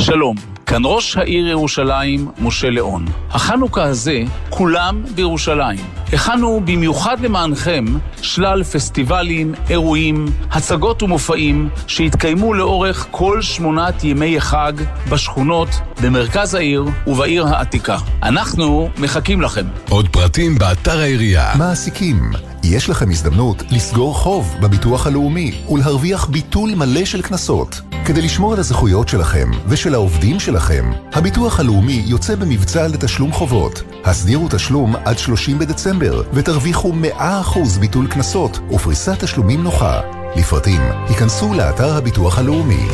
שלום, כאן ראש העיר ירושלים, משה ליאון. החנוכה הזה, כולם בירושלים. הכנו במיוחד למענכם שלל פסטיבלים, אירועים, הצגות ומופעים שהתקיימו לאורך כל שמונת ימי החג בשכונות, במרכז העיר ובעיר העתיקה. אנחנו מחכים לכם. עוד פרטים באתר העירייה. מעסיקים, יש לכם הזדמנות לסגור חוב בביטוח הלאומי ולהרוויח ביטול מלא של קנסות. כדי לשמור על הזכויות שלכם ושל העובדים שלכם, הביטוח הלאומי יוצא במבצע לתשלום חובות. הסדירו תשלום עד 30 בדצמבר ותרוויחו 100% ביטול קנסות ופריסת תשלומים נוחה. לפרטים, היכנסו לאתר הביטוח הלאומי.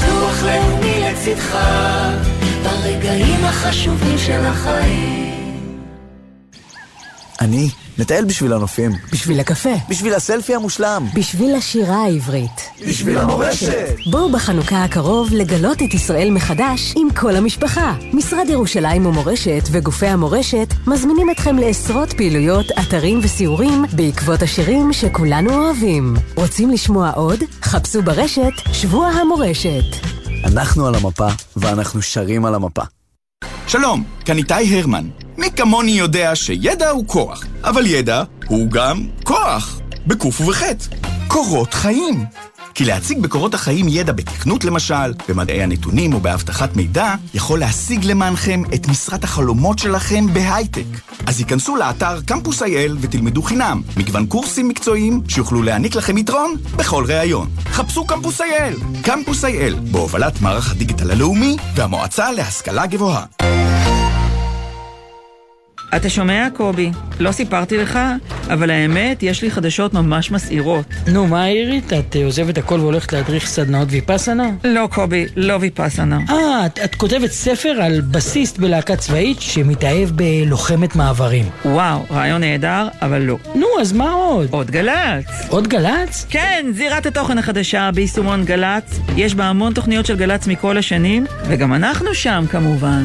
ביטוח לאומי לצדך, ברגעים החשובים של החיים. אני מטייל בשביל הנופים. בשביל הקפה. בשביל הסלפי המושלם. בשביל השירה העברית. בשביל המורשת. בואו בחנוכה הקרוב לגלות את ישראל מחדש עם כל המשפחה. משרד ירושלים ומורשת וגופי המורשת מזמינים אתכם לעשרות פעילויות, אתרים וסיורים בעקבות השירים שכולנו אוהבים. רוצים לשמוע עוד? חפשו ברשת שבוע המורשת. אנחנו על המפה, ואנחנו שרים על המפה. שלום, כאן איתי הרמן. מי כמוני יודע שידע הוא כוח, אבל ידע הוא גם כוח, בקוף ובחטא. קורות חיים. כי להציג בקורות החיים ידע בתכנות למשל, במדעי הנתונים או באבטחת מידע, יכול להשיג למענכם את משרת החלומות שלכם בהייטק. אז היכנסו לאתר קמפוס IL ותלמדו חינם מגוון קורסים מקצועיים שיוכלו להעניק לכם יתרון בכל ראיון. חפשו קמפוס IL, קמפוס IL, בהובלת מערך הדיגיטל הלאומי והמועצה להשכלה גבוהה. אתה שומע, קובי? לא סיפרתי לך, אבל האמת, יש לי חדשות ממש מסעירות. נו, מה העירית? את אה, עוזבת הכל והולכת להדריך סדנאות ויפאסנה? לא, קובי, לא ויפאסנה. אה, את, את כותבת ספר על בסיסט בלהקה צבאית שמתאהב בלוחמת מעברים. וואו, רעיון נהדר, אבל לא. נו, אז מה עוד? עוד גל"צ. עוד גל"צ? כן, זירת התוכן החדשה ביישומון גל"צ. יש בה המון תוכניות של גל"צ מכל השנים, וגם אנחנו שם כמובן.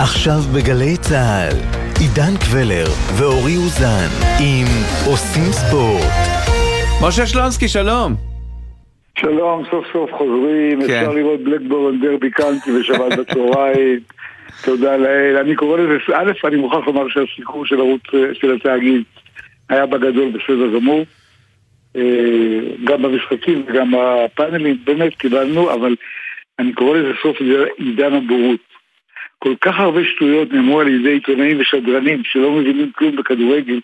עכשיו בגלי צה"ל, עידן קבלר ואורי אוזן עם עושים ספורט. משה שלונסקי, שלום. שלום, סוף סוף חוזרים, כן. אפשר לראות בלקבורן דרבי קאנטי בשבת בצהריים, תודה לאל. אני קורא לזה, א', אני מוכרח לומר שהסיקור של ערוץ, של התאגיד היה בגדול בסדר גמור. אה, גם במשחקים וגם בפאנלים, באמת קיבלנו, אבל אני קורא לזה סוף עידן הבורות. כל כך הרבה שטויות נאמרו על ידי עיתונאים ושדרנים שלא מבינים כלום בכדורגל,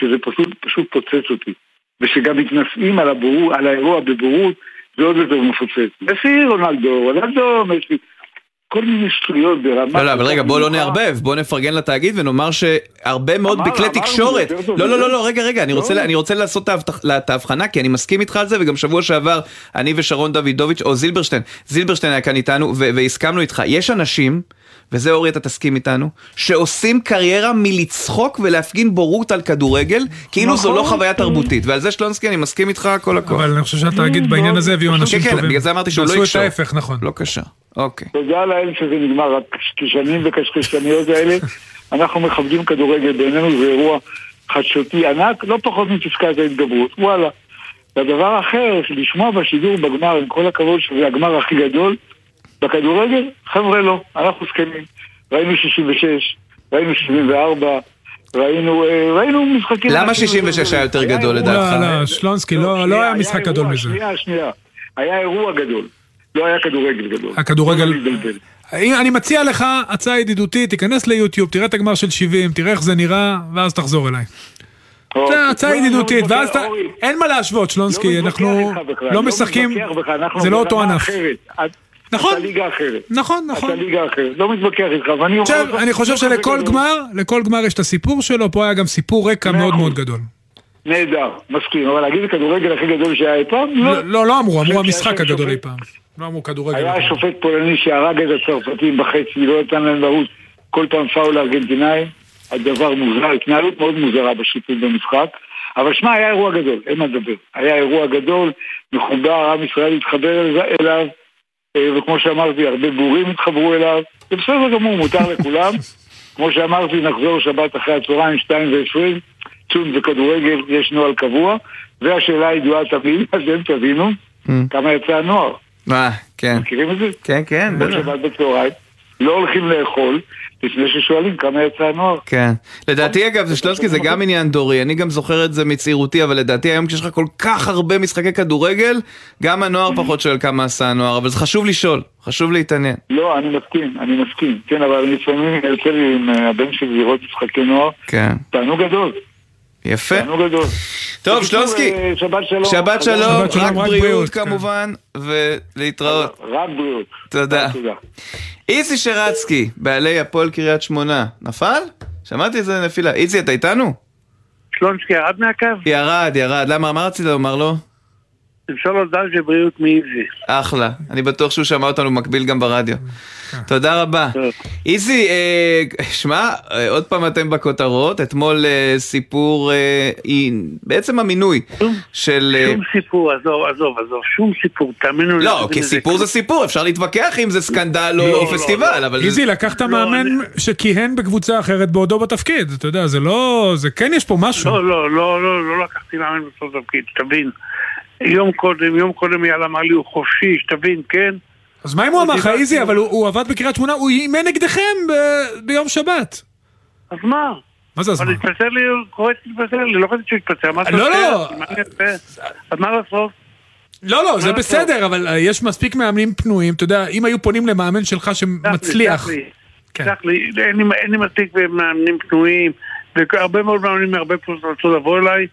שזה פשוט, פשוט פוצץ אותי. ושגם מתנשאים על, הבור, על האירוע בבורות, זה עוד יותר מפוצץ. מסי רונלדו, רונלדו, מסי. כל מיני שטויות ברמה... לא, לא, אבל רגע, בוא לא נערבב, בוא נפרגן לתאגיד ונאמר שהרבה מאוד בכלי תקשורת... לא, לא. לא, לא, רגע, רגע, אני לא. רוצה- רוצה לעשות את ההבחנה, כי אני מסכים איתך על זה, וגם שבוע שעבר אני ושרון דוידוביץ', או זילברשטיין, זילברשטיין היה כאן איתנו, והסכמנו איתך. יש אנשים, וזה אורי, אתה תסכים איתנו, שעושים קריירה מלצחוק ולהפגין בורות על כדורגל, כאילו זו לא נכון. חוויה תרבותית. ועל זה שלונסקי, אני מסכים איתך, כל הכוח. אבל אני חושב שהתאגיד בעניין הזה הביאו אנשים כן, טובים. כן, בגלל זה אמרתי שהוא לא יקשור. את ההפך, נכון. לא קשה. אוקיי. תודה לאל שזה נגמר, הקשקשנים וקשקשניות האלה. אנחנו מכבדים כדורגל, בעינינו זה אירוע חדשותי ענק, לא פחות מפסקת ההתגברות, וואלה. והדבר האחר, לשמוע בשידור בגמר, עם כל הכבוד שזה הגמר הכי גדול, בכדורגל, חבר'ה לא, אנחנו זקנים. ראינו 66, ראינו 74, ראינו, אה, ראינו משחקים... למה ענקיים 66 היה יותר גדול לדעתך? לא, לא, שלונסקי, לא לא היה משחק גדול מזה. שנייה, שנייה. היה אירוע גדול. לא היה כדורגל גדול. הכדורגל- לא אני מציע לך הצעה ידידותית, תיכנס ליוטיוב, תראה את הגמר של 70, תראה איך זה נראה, ואז תחזור אליי. אוקיי. זה הצעה לא, לא ידידותית, ואז אתה... אין מה להשוות, שלונסקי, לא אנחנו לא משחקים, זה לא אותו ענף. את- נכון. אתה ליגה אחרת. נכון, נכון. אתה ליגה אחרת. לא מתווכח איתך, ואני אומר... עכשיו, אני חושב לא שלכל. גמר, לכל גמר יש את הסיפור שלו, פה היה גם סיפור רקע מאוד. מאוד גדול. נהדר, מסכים, אבל להגיד הכדורגל הכי גדול שהיה אי פעם? לא, לא, לא אמרו, אמרו חושב המשחק הגדול אי פעם. לא אמרו כדורגל. היה שופט פולני שהרג את הצרפתים בחצי, לא נתן להם לרוץ כל פעם פאול לארגנטינאים. הדבר מוזר, התנהלות מאוד מוזרה בשיפוט במשחק. אבל שמע, היה אירוע גדול, אין מה לדבר. היה אירוע גדול, מחובר, עם ישראל התחבר אל- אליו, וכמו שאמרתי, הרבה בורים התחברו אליו. זה בסדר גמור, מותר לכולם. כמו שאמרתי, נחזור שבת אחרי הצהריים, 2 ו-20, צון וכדורגל, יש נוהל קבוע, והשאלה הידועה תמיד, אז אתם תבינו, כמה יצא הנוער. אה, כן. מכירים את זה? כן, כן, כל בטח. שבת בצהריים, לא הולכים לאכול, לפני ששואלים כמה יצא הנוער. כן. לדעתי אגב, זה שלונסקי זה גם עניין דורי, אני גם זוכר את זה מצעירותי, אבל לדעתי היום כשיש לך כל כך הרבה משחקי כדורגל, גם הנוער פחות שואל כמה עשה הנוער, אבל זה חשוב לשאול, חשוב להתעניין. לא, אני מסכים, אני מסכים. כן, אבל לפעמים יוצא לי עם אה, הבן שלי לראות משחקי נוער, כן. תענוג גדול. יפה. גדול. טוב, שלונסקי, אה, שבת שלום. שבת שלום, רק בריאות כן. כמובן, ולהתראות. רק בריאות. תודה. תודה. איזי שרצקי, בעלי הפועל קריית שמונה, נפל? שמעתי איזה נפילה. איזי, אתה איתנו? שלונסקי ירד מהקו? ירד, ירד. למה? מה רצית לומר לו? תמסור לו דל של בריאות מאיזי. אחלה. אני בטוח שהוא שמע אותנו מקביל גם ברדיו. תודה רבה. איזי, אה, שמע, אה, עוד פעם אתם בכותרות. אתמול אה, סיפור, בעצם המינוי של... שום סיפור, עזוב, עזוב, עזוב, שום סיפור, תאמינו לי. לא, כי סיפור זה סיפור, אפשר להתווכח אם זה סקנדל לא, או לא, פסטיבל, אבל... איזי זה- לקח את המאמן שכיהן בקבוצה אחרת בעודו בתפקיד, אתה יודע, זה לא... זה כן יש פה משהו. לא, לא, לא, לא, לא לקחתי מאמן בסוף תפקיד, שתבין. יום קודם, יום קודם אייל אמר לי הוא חופשי, שתבין, כן? אז מה אם הוא אמר לך, איזי, אבל הוא הוא עבד בקריית שמונה, הוא אימן נגדכם ב- ביום שבת. אז מה? מה זה אז אבל מה? התפטר לי, קורא להתפטר לי, לא חשבתי שהוא התפטר, לא? לא. אז מה לעשות? לא, לא, זה בסדר, אבל אה, יש מספיק מאמנים פנויים, אתה יודע, אם היו פונים למאמן שלך שמצליח. סלח לי, סלח לי, אין לי- מספיק מאמנים פנויים, והרבה מאוד מאמנים מהרבה פלוס רצו לבוא אליי,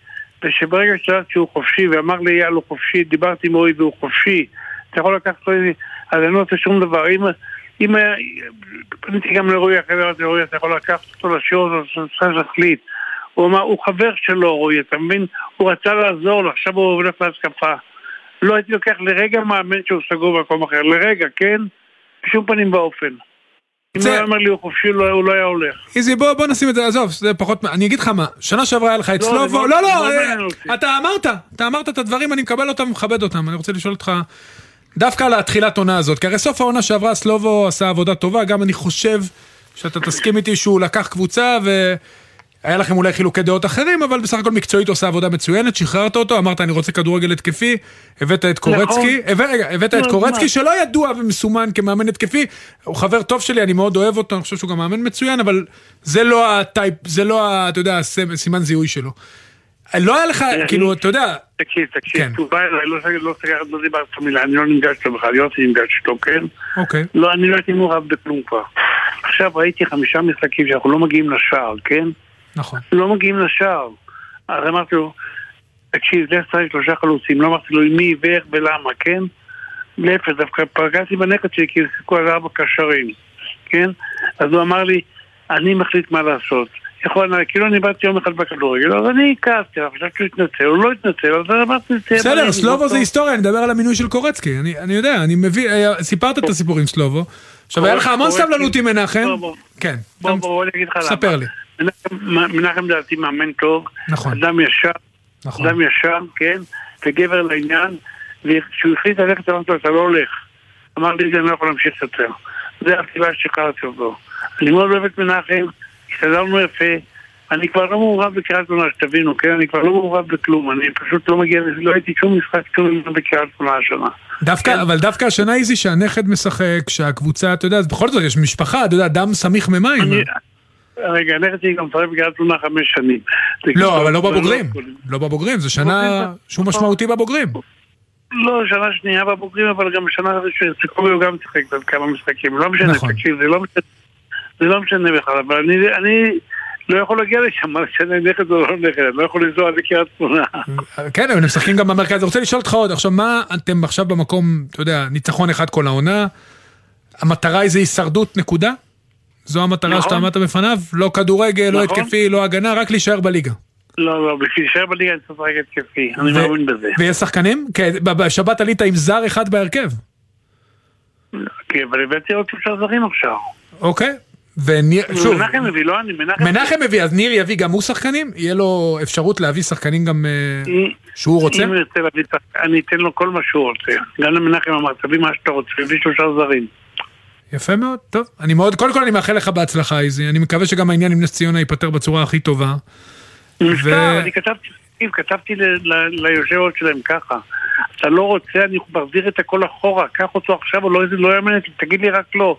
ושברגע שדעת שהוא חופשי, ואמר לי יאללה הוא חופשי, דיברתי עם רועי והוא חופשי, אתה יכול לקחת אותי, אז אני לא רוצה שום דבר. אם, אם פניתי גם לרועי אחרי אמרתי לרועי, אתה יכול לקחת אותו לשיר אותו, צריך להחליט. הוא אמר, הוא חבר שלו, רועי, אתה מבין? הוא רצה לעזור לו, עכשיו הוא הולך להתקפה. לא הייתי לוקח לרגע מאמן שהוא סגור במקום אחר, לרגע, כן? בשום פנים ואופן. אם הוא היה אומר לי הוא חופשי, לא- הוא לא היה הולך. איזי, בוא, בוא נשים את זה, עזוב, זה פחות, אני אגיד לך מה, שנה שעברה היה לך את לא, סלובו, זה לא, לא- אה. אתה אמרת, אתה אמרת את הדברים, אני מקבל אותם ומכבד אותם, אני רוצה לשאול אותך, דווקא על התחילת עונה הזאת, כי הרי סוף העונה שעברה סלובו עשה עבודה טובה, גם אני חושב שאתה תסכים איתי שהוא לקח קבוצה והיה לכם אולי חילוקי דעות אחרים, אבל בסך הכל מקצועית עושה עבודה מצוינת, שחררת אותו, אמרת אני רוצה כדורגל התקפי, הבאת את קורצקי, נכון. הבא- רגע, הבאת את קורצקי? שלא ידוע ומסומן כמאמן התקפי, הוא חבר טוב שלי, אני מאוד אוהב אותו, אני חושב שהוא גם מאמן מצוין, אבל זה לא הטייפ, זה לא, ה- אתה יודע, סימן זיהוי שלו. לא היה לך, כאילו, אתה יודע, תקשיב, תקשיב, כן. הוא בא אליי, לא לא לא דיברתי את המילה, אני לא ניגש לו בכלל, יוסי ניגש איתו, כן? אוקיי. לא, אני לא הייתי מעורב בכלום כבר. עכשיו ראיתי חמישה משחקים שאנחנו לא מגיעים לשער, כן? נכון. לא מגיעים לשער. אז אמרתי לו, תקשיב, לך צריך שלושה חלוצים, לא אמרתי לו עם מי ואיך ולמה, כן? להפך, דווקא פגעתי בנכד שלי כי שיחקו על ארבע קשרים, כן? אז הוא אמר לי, אני מחליט מה לעשות. יכול, כאילו אני באתי יום אחד בכדורגל, אז אני כעסתי, חשבתי שהוא יתנצל, הוא לא התנצל, אז אמרתי, בסדר, סלובו לא זה טוב. היסטוריה, אני מדבר על המינוי של קורצקי, אני יודע, אני מביא, היה- סיפרת את הסיפור עם סלובו, עכשיו היה לך המון סבלנות עם מנחם, בוא, בוא. כן, בוא, בוא, בוא אני אגיד לך למה. ספר לי. מנחם- לדעתי מאמן טוב, נכון. אדם ישר, נכון. אדם ישר, כן, וגבר לעניין, וכשהוא החליט ללכת, אמרתי לו, אתה לא הולך. אמר לי, אני לא יכול להמשיך יותר. זה הסיבה ששחררתי אותו. אני מאוד אוהב את מנחם, הסתדרנו יפה, אני כבר לא מעורב בקריית שמונה, שתבינו, כן? אני כבר לא מעורב בכלום, אני פשוט לא מגיע, לא הייתי שום משחק כלום בקריית שמונה השנה. דווקא, אבל דווקא השנה איזי שהנכד משחק, שהקבוצה, אתה יודע, בכל זאת יש משפחה, אתה יודע, דם סמיך ממים. רגע, הנכד שלי גם משחק בקריית שמונה חמש שנים. זה לא, אבל לא זה בבוגרים, לא בבוגרים, זו שנה שהוא משמעותי בבוגרים. לא, שנה שנייה בבוגרים, אבל גם שנה שסקובי הוא גם שיחק כמה משחקים. לא משנה, נכון. תקשיב, זה לא משנה, זה לא משנה בכלל, אבל אני, לא יכול להגיע לשם, מה משנה נכד או לא נכד, אני לא יכול לנסוע לקריית שמונה. כן, אבל הם משחקים גם במרכז. אני רוצה לשאול אותך עוד, עכשיו, מה אתם עכשיו במקום, אתה יודע, ניצחון אחד כל העונה, המטרה היא זה הישרדות, נקודה? זו המטרה נכון. שאתה עמדת בפניו? לא כדורגל, לא נכון. התקפי, לא הגנה, רק להישאר בליגה. לא, לא, בשביל להישאר בליגה אני צריך לשחק התקפי, אני ו- מאמין בזה. ויש שחקנים? כן, בשבת עלית עם זר אחד בהרכב. כן, אבל הבאתי עוד שלושה זרים עכשיו. אוקיי. וניר, שוב, מנחם מביא, לא אני, מנחם... מנחם מביא, אז ניר יביא גם הוא שחקנים? יהיה לו אפשרות להביא שחקנים גם אה, שהוא רוצה? אם הוא ירצה להביא, אני אתן לו כל מה שהוא רוצה. גם למנחם אמר, תביא מה שאתה רוצה, הביא שלושה זרים. יפה מאוד, טוב. אני מאוד, קודם כל אני מאחל לך בהצלחה, איזי. אני מקווה שגם העניין עם נס ציונה ייפתר בצורה הכי טובה. מכתב, אני כתבתי, כתבתי ליושב ראש שלהם ככה. אתה לא רוצה, אני מחזיר את הכל אחורה, קח אותו עכשיו, או לא, זה לא יאמן תגיד לי רק לא.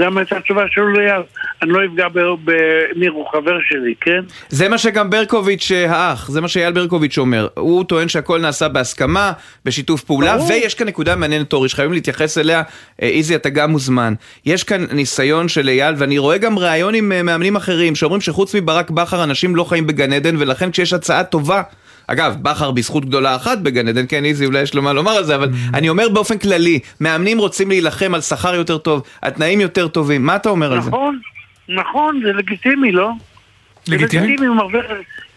גם הייתה התשובה שלו ליד. אני לא אפגע בניר, הוא חבר שלי, כן? זה מה שגם ברקוביץ' אה, האח, זה מה שאייל ברקוביץ' אומר. הוא טוען שהכל נעשה בהסכמה, בשיתוף פעולה, ברור. ויש כאן נקודה מעניינת אורי, שחייבים להתייחס אליה. אה, איזי, אתה גם מוזמן. יש כאן ניסיון של אייל, ואני רואה גם ראיון עם אה, מאמנים אחרים, שאומרים שחוץ מברק בכר אנשים לא חיים בגן עדן, ולכן כשיש הצעה טובה... אגב, בכר בזכות גדולה אחת בגן עדן, כן איזי, אולי יש לו מה לומר על זה, אבל אני אומר באופן כללי, מאמנים רוצים להילחם על שכר יותר טוב, התנאים יותר טובים, מה אתה אומר על זה? נכון, נכון, זה לגיטימי, לא? לגיטימי? הוא מרוויח,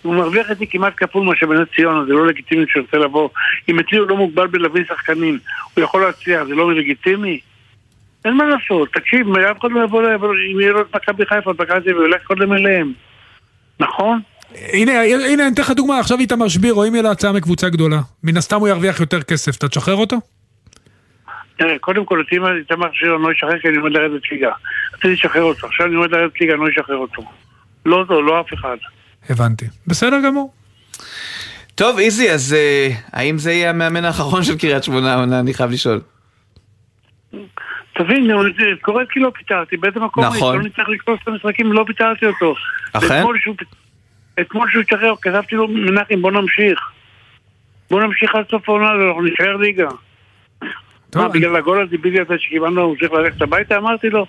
הוא מרוויח את זה כמעט כפול מה שבנס ציונה, זה לא לגיטימי שירצה לבוא. אם אצלי הוא לא מוגבל בלהביא שחקנים, הוא יכול להצליח, זה לא לגיטימי? אין מה לעשות, תקשיב, אף אחד לא יבוא, אם יהיה לו את מכבי חיפה, את מכבי תל אביב, הוא ילך קודם אליהם. נכון? הנה, הנה, אני אתן לך דוגמה, עכשיו איתמר שבירו, אם יהיה לו הצעה מקבוצה גדולה, מן הסתם הוא ירוויח יותר כסף, אתה תשחרר אותו? תראה, קודם כל, אותי איתמר שירו לא ישחרר כי אני עומד לרדת ליגה. רציתי לשחרר אותו, עכשיו אני עומד לרדת ליגה, אני לא אשחרר אותו. לא אותו, לא אף אחד. הבנתי. בסדר גמור. טוב, איזי, אז אה, האם זה יהיה המאמן האחרון של קריית שמונה העונה? אני חייב לשאול. תבין, את קורצקי לא פיטרתי, באיזה מקום נכון. אני לא נצטרך לקפוץ את המשחקים, לא פיטרתי אותו. אכן? אתמול שהוא השתחרר, כתבתי לו, מנחם, בוא נמשיך. בוא נמשיך עד סוף העונה, אנחנו נשאר ליגה. מה, בגלל הגול הדיבילי הזה שקיבלנו, הוא צריך ללכת הביתה? אמרתי לו.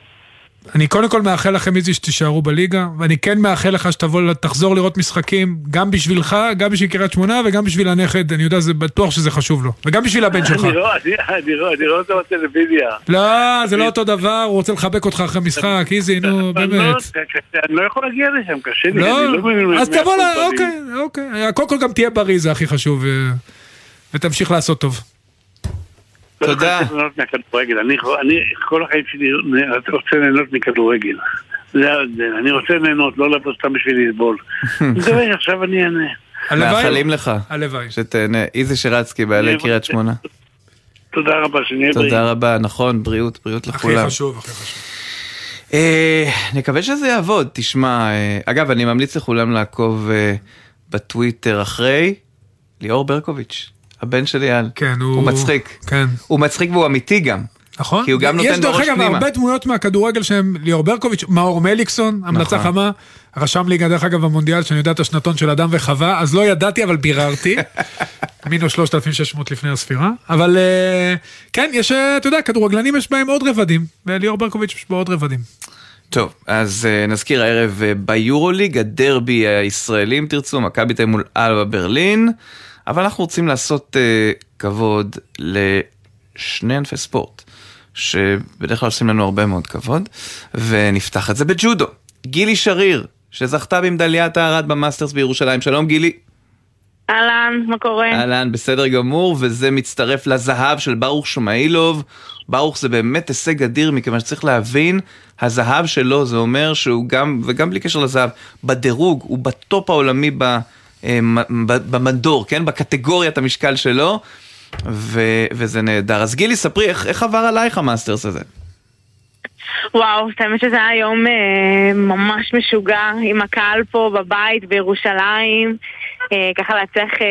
אני קודם כל מאחל לכם איזי שתישארו בליגה, ואני כן מאחל לך שתבוא, תחזור לראות משחקים, גם בשבילך, גם בשביל קריית שמונה וגם בשביל הנכד, אני יודע, זה בטוח שזה חשוב לו, וגם בשביל הבן שלך. אני רואה- אני- רואה אני רואה אותו בטלוויזיה. לא, זה לא אותו דבר, הוא רוצה לחבק אותך אחרי משחק, איזי, נו, באמת. לא, אני לא יכול להגיע לשם, קשה לי. לא, אני מבין אז תבוא אוקיי, אוקיי. קודם כל גם תהיה בריא, זה הכי חשוב, ו- ותמשיך לעשות טוב. תודה. אני כל החיים שלי רוצה ליהנות מכדורגל. זה ההבדל. אני רוצה ליהנות, לא לבוא סתם בשביל לסבול. אני מדבר, עכשיו אני אענה. מאחלים לך. הלוואי. שתהנה. איזי שרצקי, בעלי קריית שמונה. תודה רבה, שנהיה בריאים. תודה רבה, נכון, בריאות, בריאות הכי לכולם. חשוב, הכי חשוב. אה, נקווה שזה יעבוד, תשמע, אה, אגב, אני ממליץ לכולם לעקוב אה, בטוויטר אחרי ליאור ברקוביץ', הבן של אייל. כן, הוא... הוא מצחיק. כן. הוא מצחיק והוא אמיתי גם. נכון. כי הוא גם יש נותן דרך בראש אגב פנימה. הרבה דמויות מהכדורגל שהם ליאור ברקוביץ', מאור מליקסון, המלצה נכון. חמה, רשם לי גם דרך אגב במונדיאל שאני יודע את השנתון של אדם וחווה, אז לא ידעתי אבל ביררתי, מינוס 3,600 לפני הספירה, אבל אה, כן, יש, אה, אתה יודע, כדורגלנים יש בהם עוד רבדים, וליאור ברקוביץ' יש בו עוד רבדים. טוב, אז uh, נזכיר הערב uh, ביורוליג, הדרבי הישראלי, אם תרצו, מכבי תל מול אלבה ברלין, אבל אנחנו רוצים לעשות uh, כבוד לשני ענפי ספורט, שבדרך כלל עושים לנו הרבה מאוד כבוד, ונפתח את זה בג'ודו. גילי שריר, שזכתה במדליית הארד במאסטרס בירושלים, שלום גילי. אהלן, מה קורה? אהלן, בסדר גמור, וזה מצטרף לזהב של ברוך שמאילוב. ברוך זה באמת הישג אדיר, מכיוון שצריך להבין, הזהב שלו זה אומר שהוא גם, וגם בלי קשר לזהב, בדירוג, הוא בטופ העולמי ב- במדור, כן? בקטגוריית המשקל שלו, ו, וזה נהדר. אז גילי, ספרי, איך, איך עבר עלייך המאסטרס הזה? וואו, האמת שזה היה יום אה, ממש משוגע עם הקהל פה בבית בירושלים. אה, ככה להצליח אה,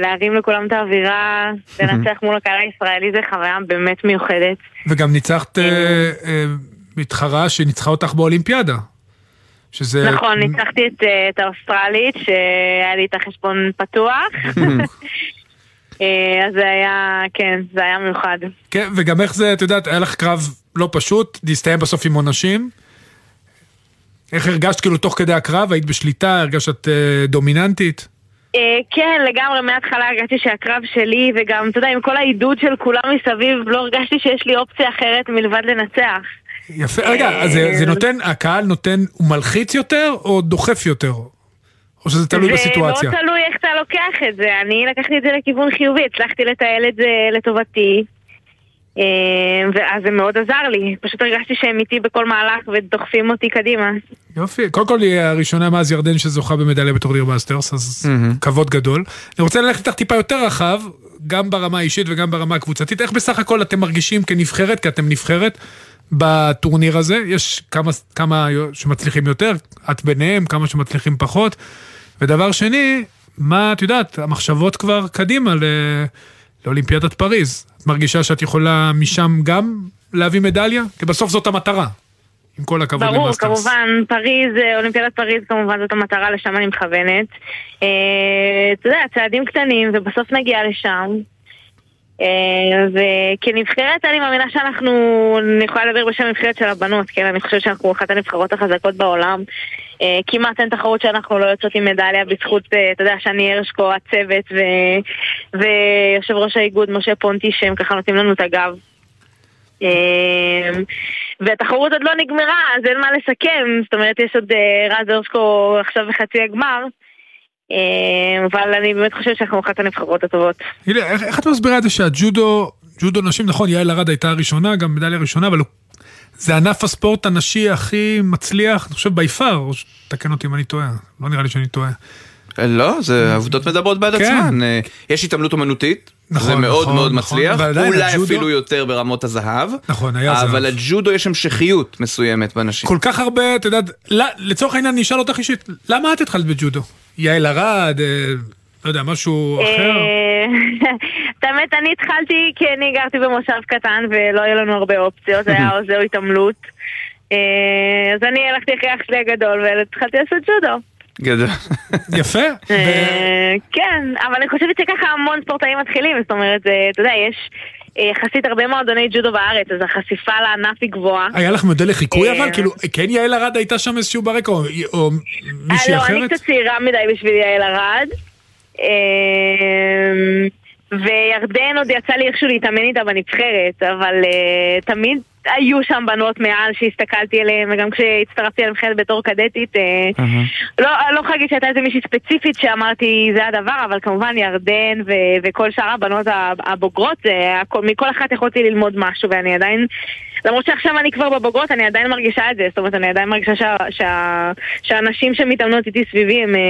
להרים לכולם את האווירה, לנצח מול הקהל הישראלי זה חוויה באמת מיוחדת. וגם ניצחת אה, אה, מתחרה שניצחה אותך באולימפיאדה. שזה... נכון, ניצחתי את, אה, את האוסטרלית, שהיה לי את החשבון פתוח. אה, אז זה היה, כן, זה היה מיוחד. כן, וגם איך זה, את יודעת, היה לך קרב לא פשוט, להסתיים בסוף עם עונשים. איך הרגשת כאילו תוך כדי הקרב? היית בשליטה? הרגשת אה, דומיננטית? אה, כן, לגמרי, מההתחלה הרגשתי שהקרב שלי, וגם, אתה יודע, עם כל העידוד של כולם מסביב, לא הרגשתי שיש לי אופציה אחרת מלבד לנצח. יפה, רגע, אז זה, נותן, הקהל נותן, הוא מלחיץ יותר או דוחף יותר? או שזה תלוי בסיטואציה? זה מאוד תלוי איך אתה לוקח את זה. אני לקחתי את זה לכיוון חיובי, הצלחתי לתעל את זה לטובתי. אה, ואז זה מאוד עזר לי, פשוט הרגשתי שהם איתי בכל מהלך ודוחפים אותי קדימה. יופי, קודם כל היא הראשונה מאז ירדן שזוכה במדליה בטורניר מאסטרס, אז כבוד גדול. אני רוצה ללכת איתך טיפה יותר רחב, גם ברמה האישית וגם ברמה הקבוצתית. איך בסך הכל אתם מרגישים כנבחרת, כי אתם נבחרת, בטורניר הזה? יש כמה, כמה שמצליחים יותר, את ביניהם, כמה שמצליחים פחות. ודבר שני, מה, את יודעת, המחשבות כבר קדימה ל... לאולימפיאדת פריז. את מרגישה שאת יכולה משם גם להביא מדליה? כי בסוף זאת המטרה. עם כל הכבוד ברור, למאסטרס. כמובן, פריז, אה, אולימפיאדת פריז כמובן זאת המטרה, לשם אני מכוונת. אה, אתה יודע, צעדים קטנים ובסוף נגיע לשם. אה, וכנבחרת אני מאמינה שאנחנו, אני יכולה לדבר בשם הנבחרת של הבנות, כן? אני חושבת שאנחנו אחת הנבחרות החזקות בעולם. אה, כמעט אין תחרות שאנחנו לא יוצאות עם מדליה בזכות, אה, אתה יודע, שני הרשקו, הצוות ו... ויושב ראש האיגוד משה פונטי שהם ככה נותנים לנו את הגב. והתחרות עוד לא נגמרה, אז אין מה לסכם, זאת אומרת יש עוד רז הרשקו עכשיו בחצי הגמר. אה, אבל אני באמת חושבת שאנחנו אחת הנבחרות הטובות. הילה, איך, איך את מסבירה את זה שהג'ודו, ג'ודו נשים, נכון, יעל ארד הייתה הראשונה, גם מדליה ראשונה, אבל הוא- זה ענף הספורט הנשי הכי מצליח, אני חושב, בי פאר, או תקן אותי אם אני טועה, לא נראה לי שאני טועה. לא, זה העובדות מדברות בעד כן. עצמן. אה, יש התעמלות אומנותית, נכון, זה מאוד נכון, מאוד נכון, מצליח, ועדיין אולי הג'ודו- אפילו יותר ברמות הזהב, נכון, היה זהב. אבל הג'ודו יש המשכיות מסוימת בנשים. כל כך הרבה, אתה יודע, ל- לצורך העניין אני אשאל אותך אישית, למה את התחלת בג'ודו? יעל ארד, אה, לא יודע, משהו אחר? אה, את האמת, אני התחלתי כי אני גרתי במושב קטן ולא היו לנו הרבה אופציות, זה היה או זה או התעמלות. אה, אז אני הלכתי אחרי אח שלי הגדול והתחלתי לעשות ג'ודו. גדול. יפה. כן, אבל אני חושבת שככה המון ספורטאים מתחילים, זאת אומרת, אתה יודע, יש יחסית הרבה מועדוני ג'ודו בארץ, אז החשיפה לענף היא גבוהה. היה לך מודל לחיקוי אה, אבל? כאילו, כן יעל ארד הייתה שם איזשהו ברקע, או- או מישהי אה, לא, אני אחרת? קצת צעירה מדי בשביל יעל ארד. וירדן עוד יצא לי איכשהו להתאמן איתה בנבחרת, אבל אה, תמיד היו שם בנות מעל שהסתכלתי עליהן, וגם כשהצטרפתי לנבחרת בתור קדטית, אה, לא, אני לא יכולה להגיד שהייתה איזה מישהי ספציפית שאמרתי זה הדבר, אבל כמובן ירדן ו- וכל שאר הבנות הב- הבוגרות, זה הכל, מכל אחת יכולתי ללמוד משהו, ואני עדיין, למרות שעכשיו אני כבר בבוגרות, אני עדיין מרגישה את זה, זאת אומרת, אני עדיין מרגישה שה, שה, שהנשים שמתאמנות איתי סביבי, הן אה,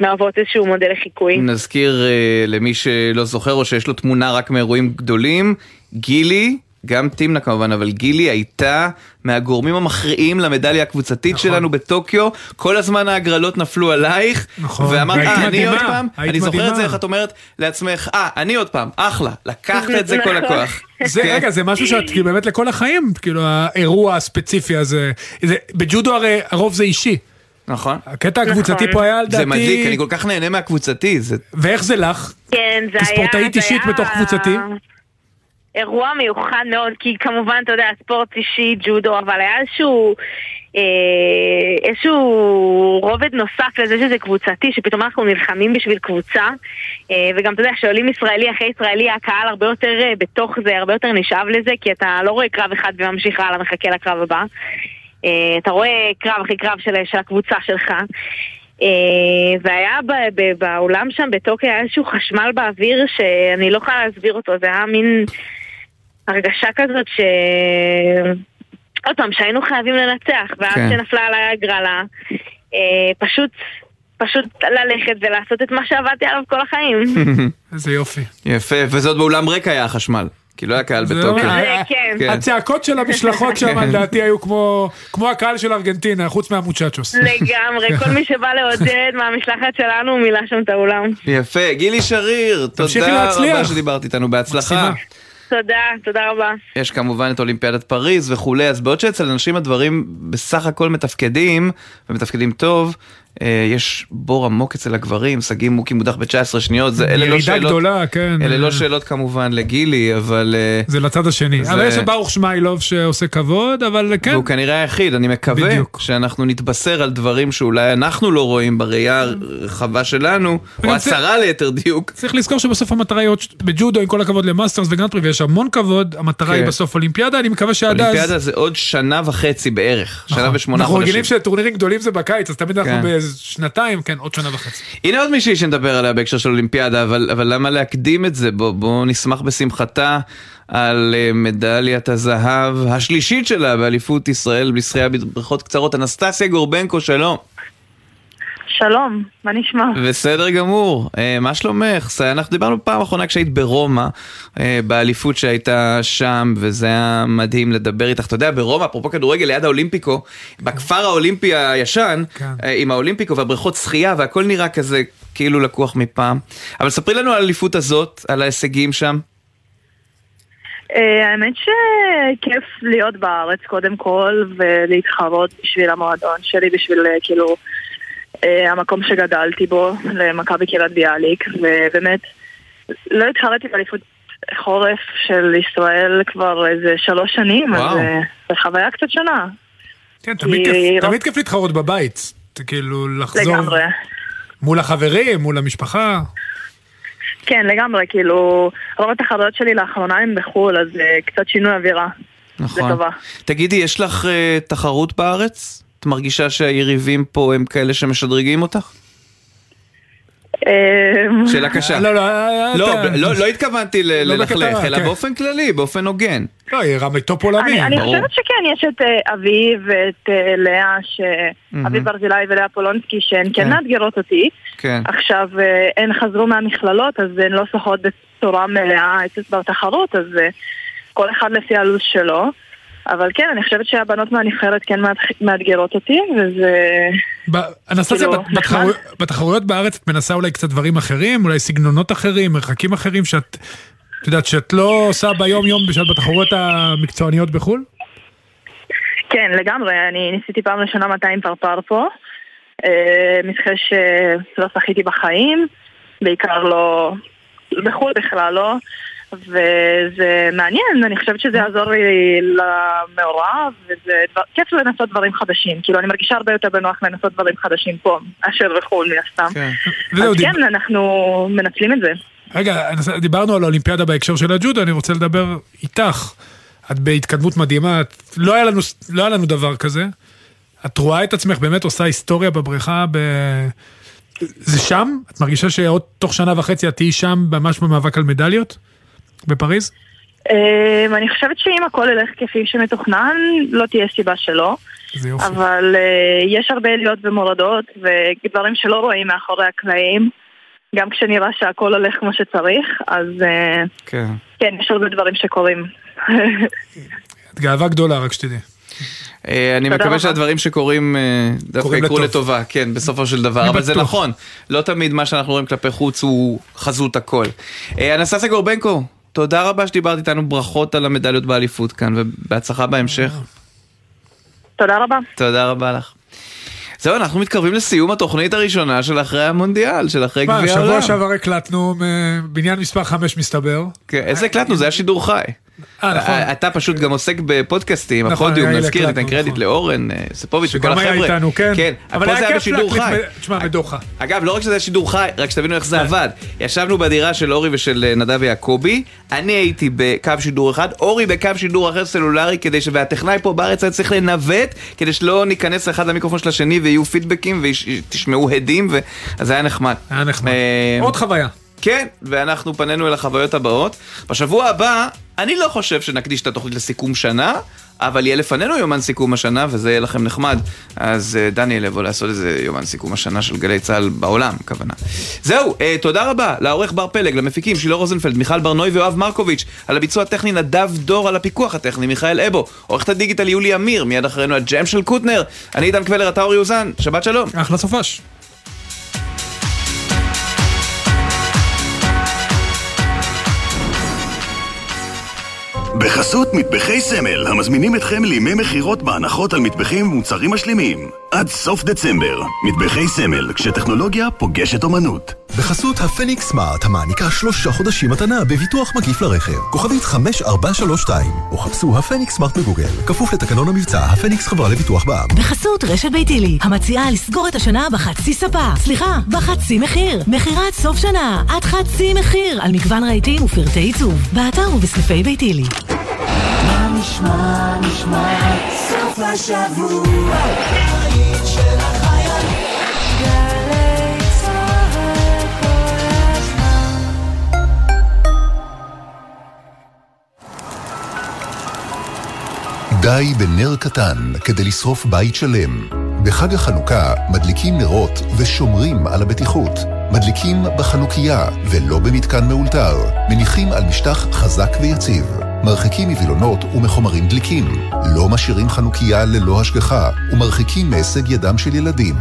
מהוות איזשהו מודל לחיקוי. נזכיר אה, למי שלא זוכר או שיש לו תמונה רק מאירועים גדולים, גילי, גם תמנה כמובן, אבל גילי הייתה מהגורמים המכריעים למדליה הקבוצתית נכון. שלנו בטוקיו, כל הזמן ההגרלות נפלו עלייך, נכון. ואמרת, אה, אני עוד פעם, היית אני זוכר את זה. איך את אומרת לעצמך, אה, אני עוד פעם, אחלה, לקחת את זה כל נכון. הכוח. זה, כן. רגע, זה משהו שאת כאילו באמת לכל החיים, כאילו האירוע הספציפי הזה. זה, בג'ודו הרי הרוב זה אישי. נכון. הקטע הקבוצתי פה היה לדעתי... זה מדליק, אני כל כך נהנה מהקבוצתי, זה... ואיך זה לך? כן, זה היה... כספורטאית אישית היה בתוך קבוצתי? אירוע מיוחד מאוד, כי כמובן, אתה יודע, ספורט אישי, ג'ודו, אבל היה איזשהו... אה, איזשהו רובד נוסף לזה שזה קבוצתי, שפתאום אנחנו נלחמים בשביל קבוצה אה, וגם אתה יודע, שעולים ישראלי אחרי ישראלי, הקהל הרבה יותר אה, בתוך זה, הרבה יותר נשאב לזה, כי אתה לא רואה קרב אחד וממשיך הלאה, מחכה לקרב הבא. אה, אתה רואה קרב אחרי קרב של, של הקבוצה שלך. אה, והיה ב- ב- באולם שם בטוקי היה איזשהו חשמל באוויר שאני לא יכולה להסביר אותו, זה היה מין הרגשה כזאת ש... עוד פעם, שהיינו חייבים לנצח, ואז כן. שנפלה עליי הגרלה, אה, פשוט, פשוט ללכת ולעשות את מה שעבדתי עליו כל החיים. איזה יופי. יפה, וזה עוד באולם ריק היה החשמל, כי לא היה קהל בטוקיו. זה כן. כן. הצעקות של המשלחות שם כן. לדעתי היו כמו הקהל של ארגנטינה, חוץ מהמוצ'צ'וס. לגמרי, כל מי שבא לעודד מהמשלחת שלנו מילא שם את האולם. יפה, גילי שריר, תודה. רבה שדיברת איתנו, בהצלחה. תודה, תודה רבה. יש כמובן את אולימפיאדת פריז וכולי, אז בעוד שאצל אנשים הדברים בסך הכל מתפקדים, ומתפקדים טוב, אה, יש בור עמוק אצל הגברים, שגיא מוקי מודח ב-19 שניות, זה, אלה לא ירידה שאלות, גדולה, כן. אלה לא שאלות כמובן לגילי, אבל... אה, זה לצד השני. זה- אבל יש את ברוך שמאילוב שעושה כבוד, אבל כן. והוא כנראה היחיד, אני מקווה בדיוק. שאנחנו נתבשר על דברים שאולי אנחנו לא רואים בראייה הרחבה שלנו, או הצרה ליתר דיוק. צריך לזכור שבסוף המטרה היא עוד, בג'ודו עם כל הכבוד למאסטרס וגרנד פרי ויש המון כבוד, המטרה היא כן. בסוף אולימפיאדה, אני מקווה שעד אז... אולימפיאדה זה עוד שנה וחצי בערך, שנה ושמונה אנחנו חודשים. רגילים שטורנירים גדולים זה בקיץ, אז תמיד אנחנו כן. שנתיים, כן, עוד שנה וחצי. הנה עוד מישהי שנדבר עליה בהקשר של אולימפיאדה, אבל, אבל למה להקדים את זה? בואו בוא נשמח בשמחתה על אה, מדליית הזהב השלישית שלה באליפות ישראל בשחייה בבריכות קצרות. אנסטסיה גורבנקו, שלום. שלום, מה נשמע? בסדר גמור, אה, מה שלומך? אנחנו דיברנו פעם אחרונה כשהיית ברומא, אה, באליפות שהייתה שם, וזה היה מדהים לדבר איתך. אתה יודע, ברומא, אפרופו כדורגל, ליד האולימפיקו, בכפר האולימפי הישן, אה, עם האולימפיקו והבריכות שחייה, והכל נראה כזה כאילו לקוח מפעם. אבל ספרי לנו על האליפות הזאת, על ההישגים שם. האמת שכיף להיות בארץ קודם כל ולהתחרות בשביל המועדון שלי, בשביל כאילו המקום שגדלתי בו, למכבי קריית ביאליק, ובאמת לא התחרתי באליפות חורף של ישראל כבר איזה שלוש שנים, אז וואו. אה, זו חוויה קצת שונה. כן, תמיד כי כיף- תמיד כיף להתחרות בבית. כאילו לחזור לגמרי. מול החברים, מול המשפחה. כן, לגמרי, כאילו, רוב התחרויות שלי לאחרונה הן בחו"ל, אז אה, קצת שינוי אווירה. נכון. לטובה. תגידי, יש לך אה, תחרות בארץ? את מרגישה שהיריבים פה הם כאלה שמשדרגים אותך? אמ, שאלה קשה. לא, לא, לא, אתה- ב- לא, לא התכוונתי לא ללכלך, אלא כן. באופן כללי, באופן הוגן. לא, היא רמה טופ עולמי. אני. חושבת שכן, יש את אה, אביב ואת אה, לאה, ש... אביב ברזילי ולאה פולונסקי, שהן כן כן. מאתגרות אותי. כן. עכשיו, אה, הן חזרו מהמכללות, אז הן לא שחות בצורה מלאה את- בתחרות, אז אה, כל אחד לפי הלו"ז שלו. אבל כן, אני חושבת שהבנות מהנבחרת כן מאתגרות אותי, וזה... אנסטסיה, כאילו, בת- בתחרו- בתחרויות בארץ את מנסה אולי קצת דברים אחרים, אולי סגנונות אחרים, מרחקים אחרים, שאת, את יודעת, שאת לא עושה ביום יום בשביל בתחרויות המקצועניות בחו"ל? כן, לגמרי, אני ניסיתי פעם ראשונה 200 פרפר פה. אה, מתחי שלא שחיתי בחיים, בעיקר לא... בחו"ל בכלל לא. וזה מעניין, אני חושבת שזה יעזור לי למעורב, וזה דבר, כיף לנסות דברים חדשים. כאילו, אני מרגישה הרבה יותר בנוח לנסות דברים חדשים פה, מאשר בחו"ל מן הסתם. וזהו, אז דיב- כן, אנחנו מנצלים את זה. רגע, דיברנו על האולימפיאדה בהקשר של הג'ודו, אני רוצה לדבר איתך. את בהתקדמות מדהימה, את, לא, היה לנו, לא היה לנו דבר כזה. את רואה את עצמך באמת עושה היסטוריה בבריכה ב... זה שם? את מרגישה שעוד תוך שנה וחצי את תהיי שם ממש במאבק על מדליות? בפריז? אמ, אני חושבת שאם הכל ילך כפי שמתוכנן, לא תהיה סיבה שלא. זה יופי. אבל אה, יש הרבה עליות ומורדות, ודברים שלא רואים מאחורי הקלעים, גם כשנראה שהכל הולך כמו שצריך, אז אה, כן. כן, יש הרבה דברים שקורים. את גאווה גדולה, רק שתדעי. אה, אני מקווה. שהדברים שקורים דווקא יקרו לטוב. לטובה, כן, בסופו של דבר, אבל זה. נכון, לא תמיד מה שאנחנו רואים כלפי חוץ הוא חזות הכל. אנסטסיה גורבנקו, תודה רבה שדיברת איתנו, ברכות על המדליות באליפות כאן, ובהצלחה בהמשך. תודה רבה. תודה רבה לך. זהו, אנחנו מתקרבים לסיום התוכנית הראשונה של אחרי המונדיאל, של אחרי גביע העולם. שבוע שעבר הקלטנו בניין מספר 5 מסתבר. כן, איזה הקלטנו? זה היה שידור חי. אה, נכון. אתה פשוט גם עוסק בפודקאסטים, נכון, הפודיום, נזכיר, ניתן קרדיט נכון. לאורן אה, ספוביץ' וכל שגם החבר'ה. היה איתנו, כן. כן, אבל פה זה היה בשידור חי. תשמע, בדוחה. אגב, לא רק שזה היה שידור חי, רק שתבינו איך זה עבד. ישבנו בדירה של אורי ושל אה, נדב יעקבי, אני הייתי בקו שידור אחד, אורי בקו שידור אחר סלולרי, כדי ש... והטכנאי פה בארץ היה צריך לנווט, כדי שלא ניכנס אחד למיקרופון של השני ויהיו פידבקים ותשמעו הדים, ו... אז זה היה נחמד. היה נחמד. אה, עוד חוויה. כן, ואנחנו פנינו אל החוויות הבאות. בשבוע הבא, אני לא חושב שנקדיש את התוכנית לסיכום שנה, אבל יהיה לפנינו יומן סיכום השנה, וזה יהיה לכם נחמד. אז אה, דניאל יבוא לעשות איזה יומן סיכום השנה של גלי צה"ל בעולם, הכוונה. זהו, אה, תודה רבה לעורך בר פלג, למפיקים שילה רוזנפלד, מיכל ברנוי ויואב מרקוביץ', על הביצוע הטכני נדב דור, על הפיקוח הטכני מיכאל אבו, עורכת הדיגיטל יולי אמיר, מיד אחרינו הג'ם של קוטנר. אני עידן קבלר, אתה אורי אוזן, שבת שלום. אחלה סופש. בחסות מטבחי סמל, המזמינים אתכם לימי מכירות בהנחות על מטבחים ומוצרים משלימים. עד סוף דצמבר. מטבחי סמל, כשטכנולוגיה פוגשת אומנות. בחסות הפניקס סמארט, המעניקה שלושה חודשים מתנה בביטוח מקיף לרכב. כוכבית 5432, או חפשו הפניקס סמארט בגוגל. כפוף לתקנון המבצע, הפניקס חברה לביטוח בע"מ. בחסות רשת ביתילי, המציעה לסגור את השנה בחצי ספה. סליחה, בחצי מחיר. מכירת סוף שנה, עד חצי מחיר, על מגוון רהיטים ופרטי עיצוב. באתר ובסניפי ביתילי. די בנר קטן כדי לשרוף בית שלם. בחג החנוכה מדליקים נרות ושומרים על הבטיחות. מדליקים בחנוכיה ולא במתקן מאולתר. מניחים על משטח חזק ויציב. מרחיקים מווילונות ומחומרים דליקים. לא משאירים חנוכיה ללא השגחה ומרחיקים מהישג ידם של ילדים.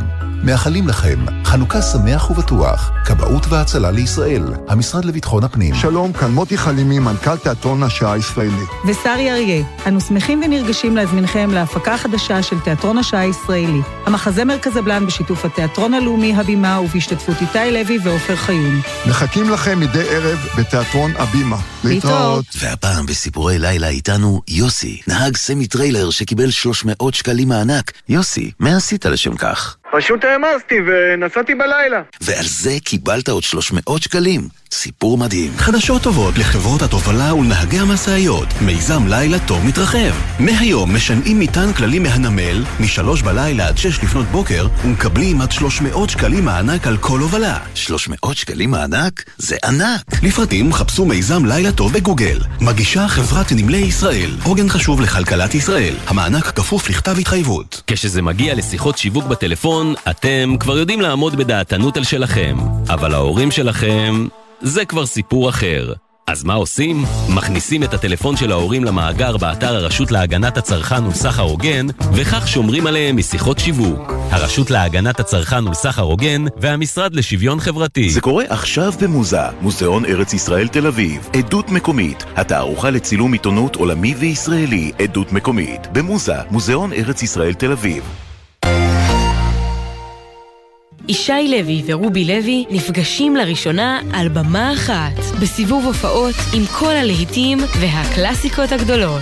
מאחלים לכם חנוכה שמח ובטוח. כבאות והצלה לישראל, המשרד לביטחון הפנים. שלום, כאן מוטי חלימי, מנכ"ל תיאטרון השעה הישראלי. ושרי אריה, אנו שמחים ונרגשים להזמינכם להפקה חדשה של תיאטרון השעה הישראלי. המחזמר קזבלן בשיתוף התיאטרון הלאומי הבימה ובהשתתפות איתי לוי ועופר חיון. מחכים לכם מדי ערב בתיאטרון הבימה. להתראות. והפעם בסיפורי לילה איתנו יוסי, נהג סמי טריילר שקיבל 300 שקלים מענק. יוסי, מה עשית לשם כך? פשוט העמסתי ונסעתי בלילה. ועל זה קיבלת עוד 300 שקלים. סיפור מדהים. חדשות טובות לחברות התובלה ולנהגי המשאיות. מיזם לילה טוב מתרחב. מהיום משנעים מטען כללי מהנמל, משלוש בלילה עד שש לפנות בוקר, ומקבלים עד 300 שקלים מענק על כל הובלה. 300 שקלים מענק? זה ענק. לפרטים חפשו מיזם לילה טוב בגוגל. מגישה חברת נמלי ישראל. עוגן חשוב לכלכלת ישראל. המענק כפוף לכתב התחייבות. כשזה מגיע לשיחות שיווק בטלפון, אתם כבר יודעים לעמוד בדעתנות על שלכם. אבל ההורים שלכם... זה כבר סיפור אחר. אז מה עושים? מכניסים את הטלפון של ההורים למאגר באתר הרשות להגנת הצרכן ולסחר הוגן, וכך שומרים עליהם משיחות שיווק. הרשות להגנת הצרכן ולסחר הוגן והמשרד לשוויון חברתי. זה קורה עכשיו במוזה, מוזיאון ארץ ישראל תל אביב, עדות מקומית, התערוכה לצילום עיתונות עולמי וישראלי, עדות מקומית, במוזה, מוזיאון ארץ ישראל תל אביב. ישי לוי ורובי לוי נפגשים לראשונה על במה אחת, בסיבוב הופעות עם כל הלהיטים והקלאסיקות הגדולות.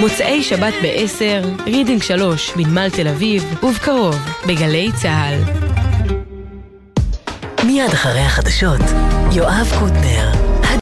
מוצאי שבת ב-10, רידינג 3 בנמל תל אביב, ובקרוב בגלי צה"ל. מיד אחרי החדשות, יואב קוטנר.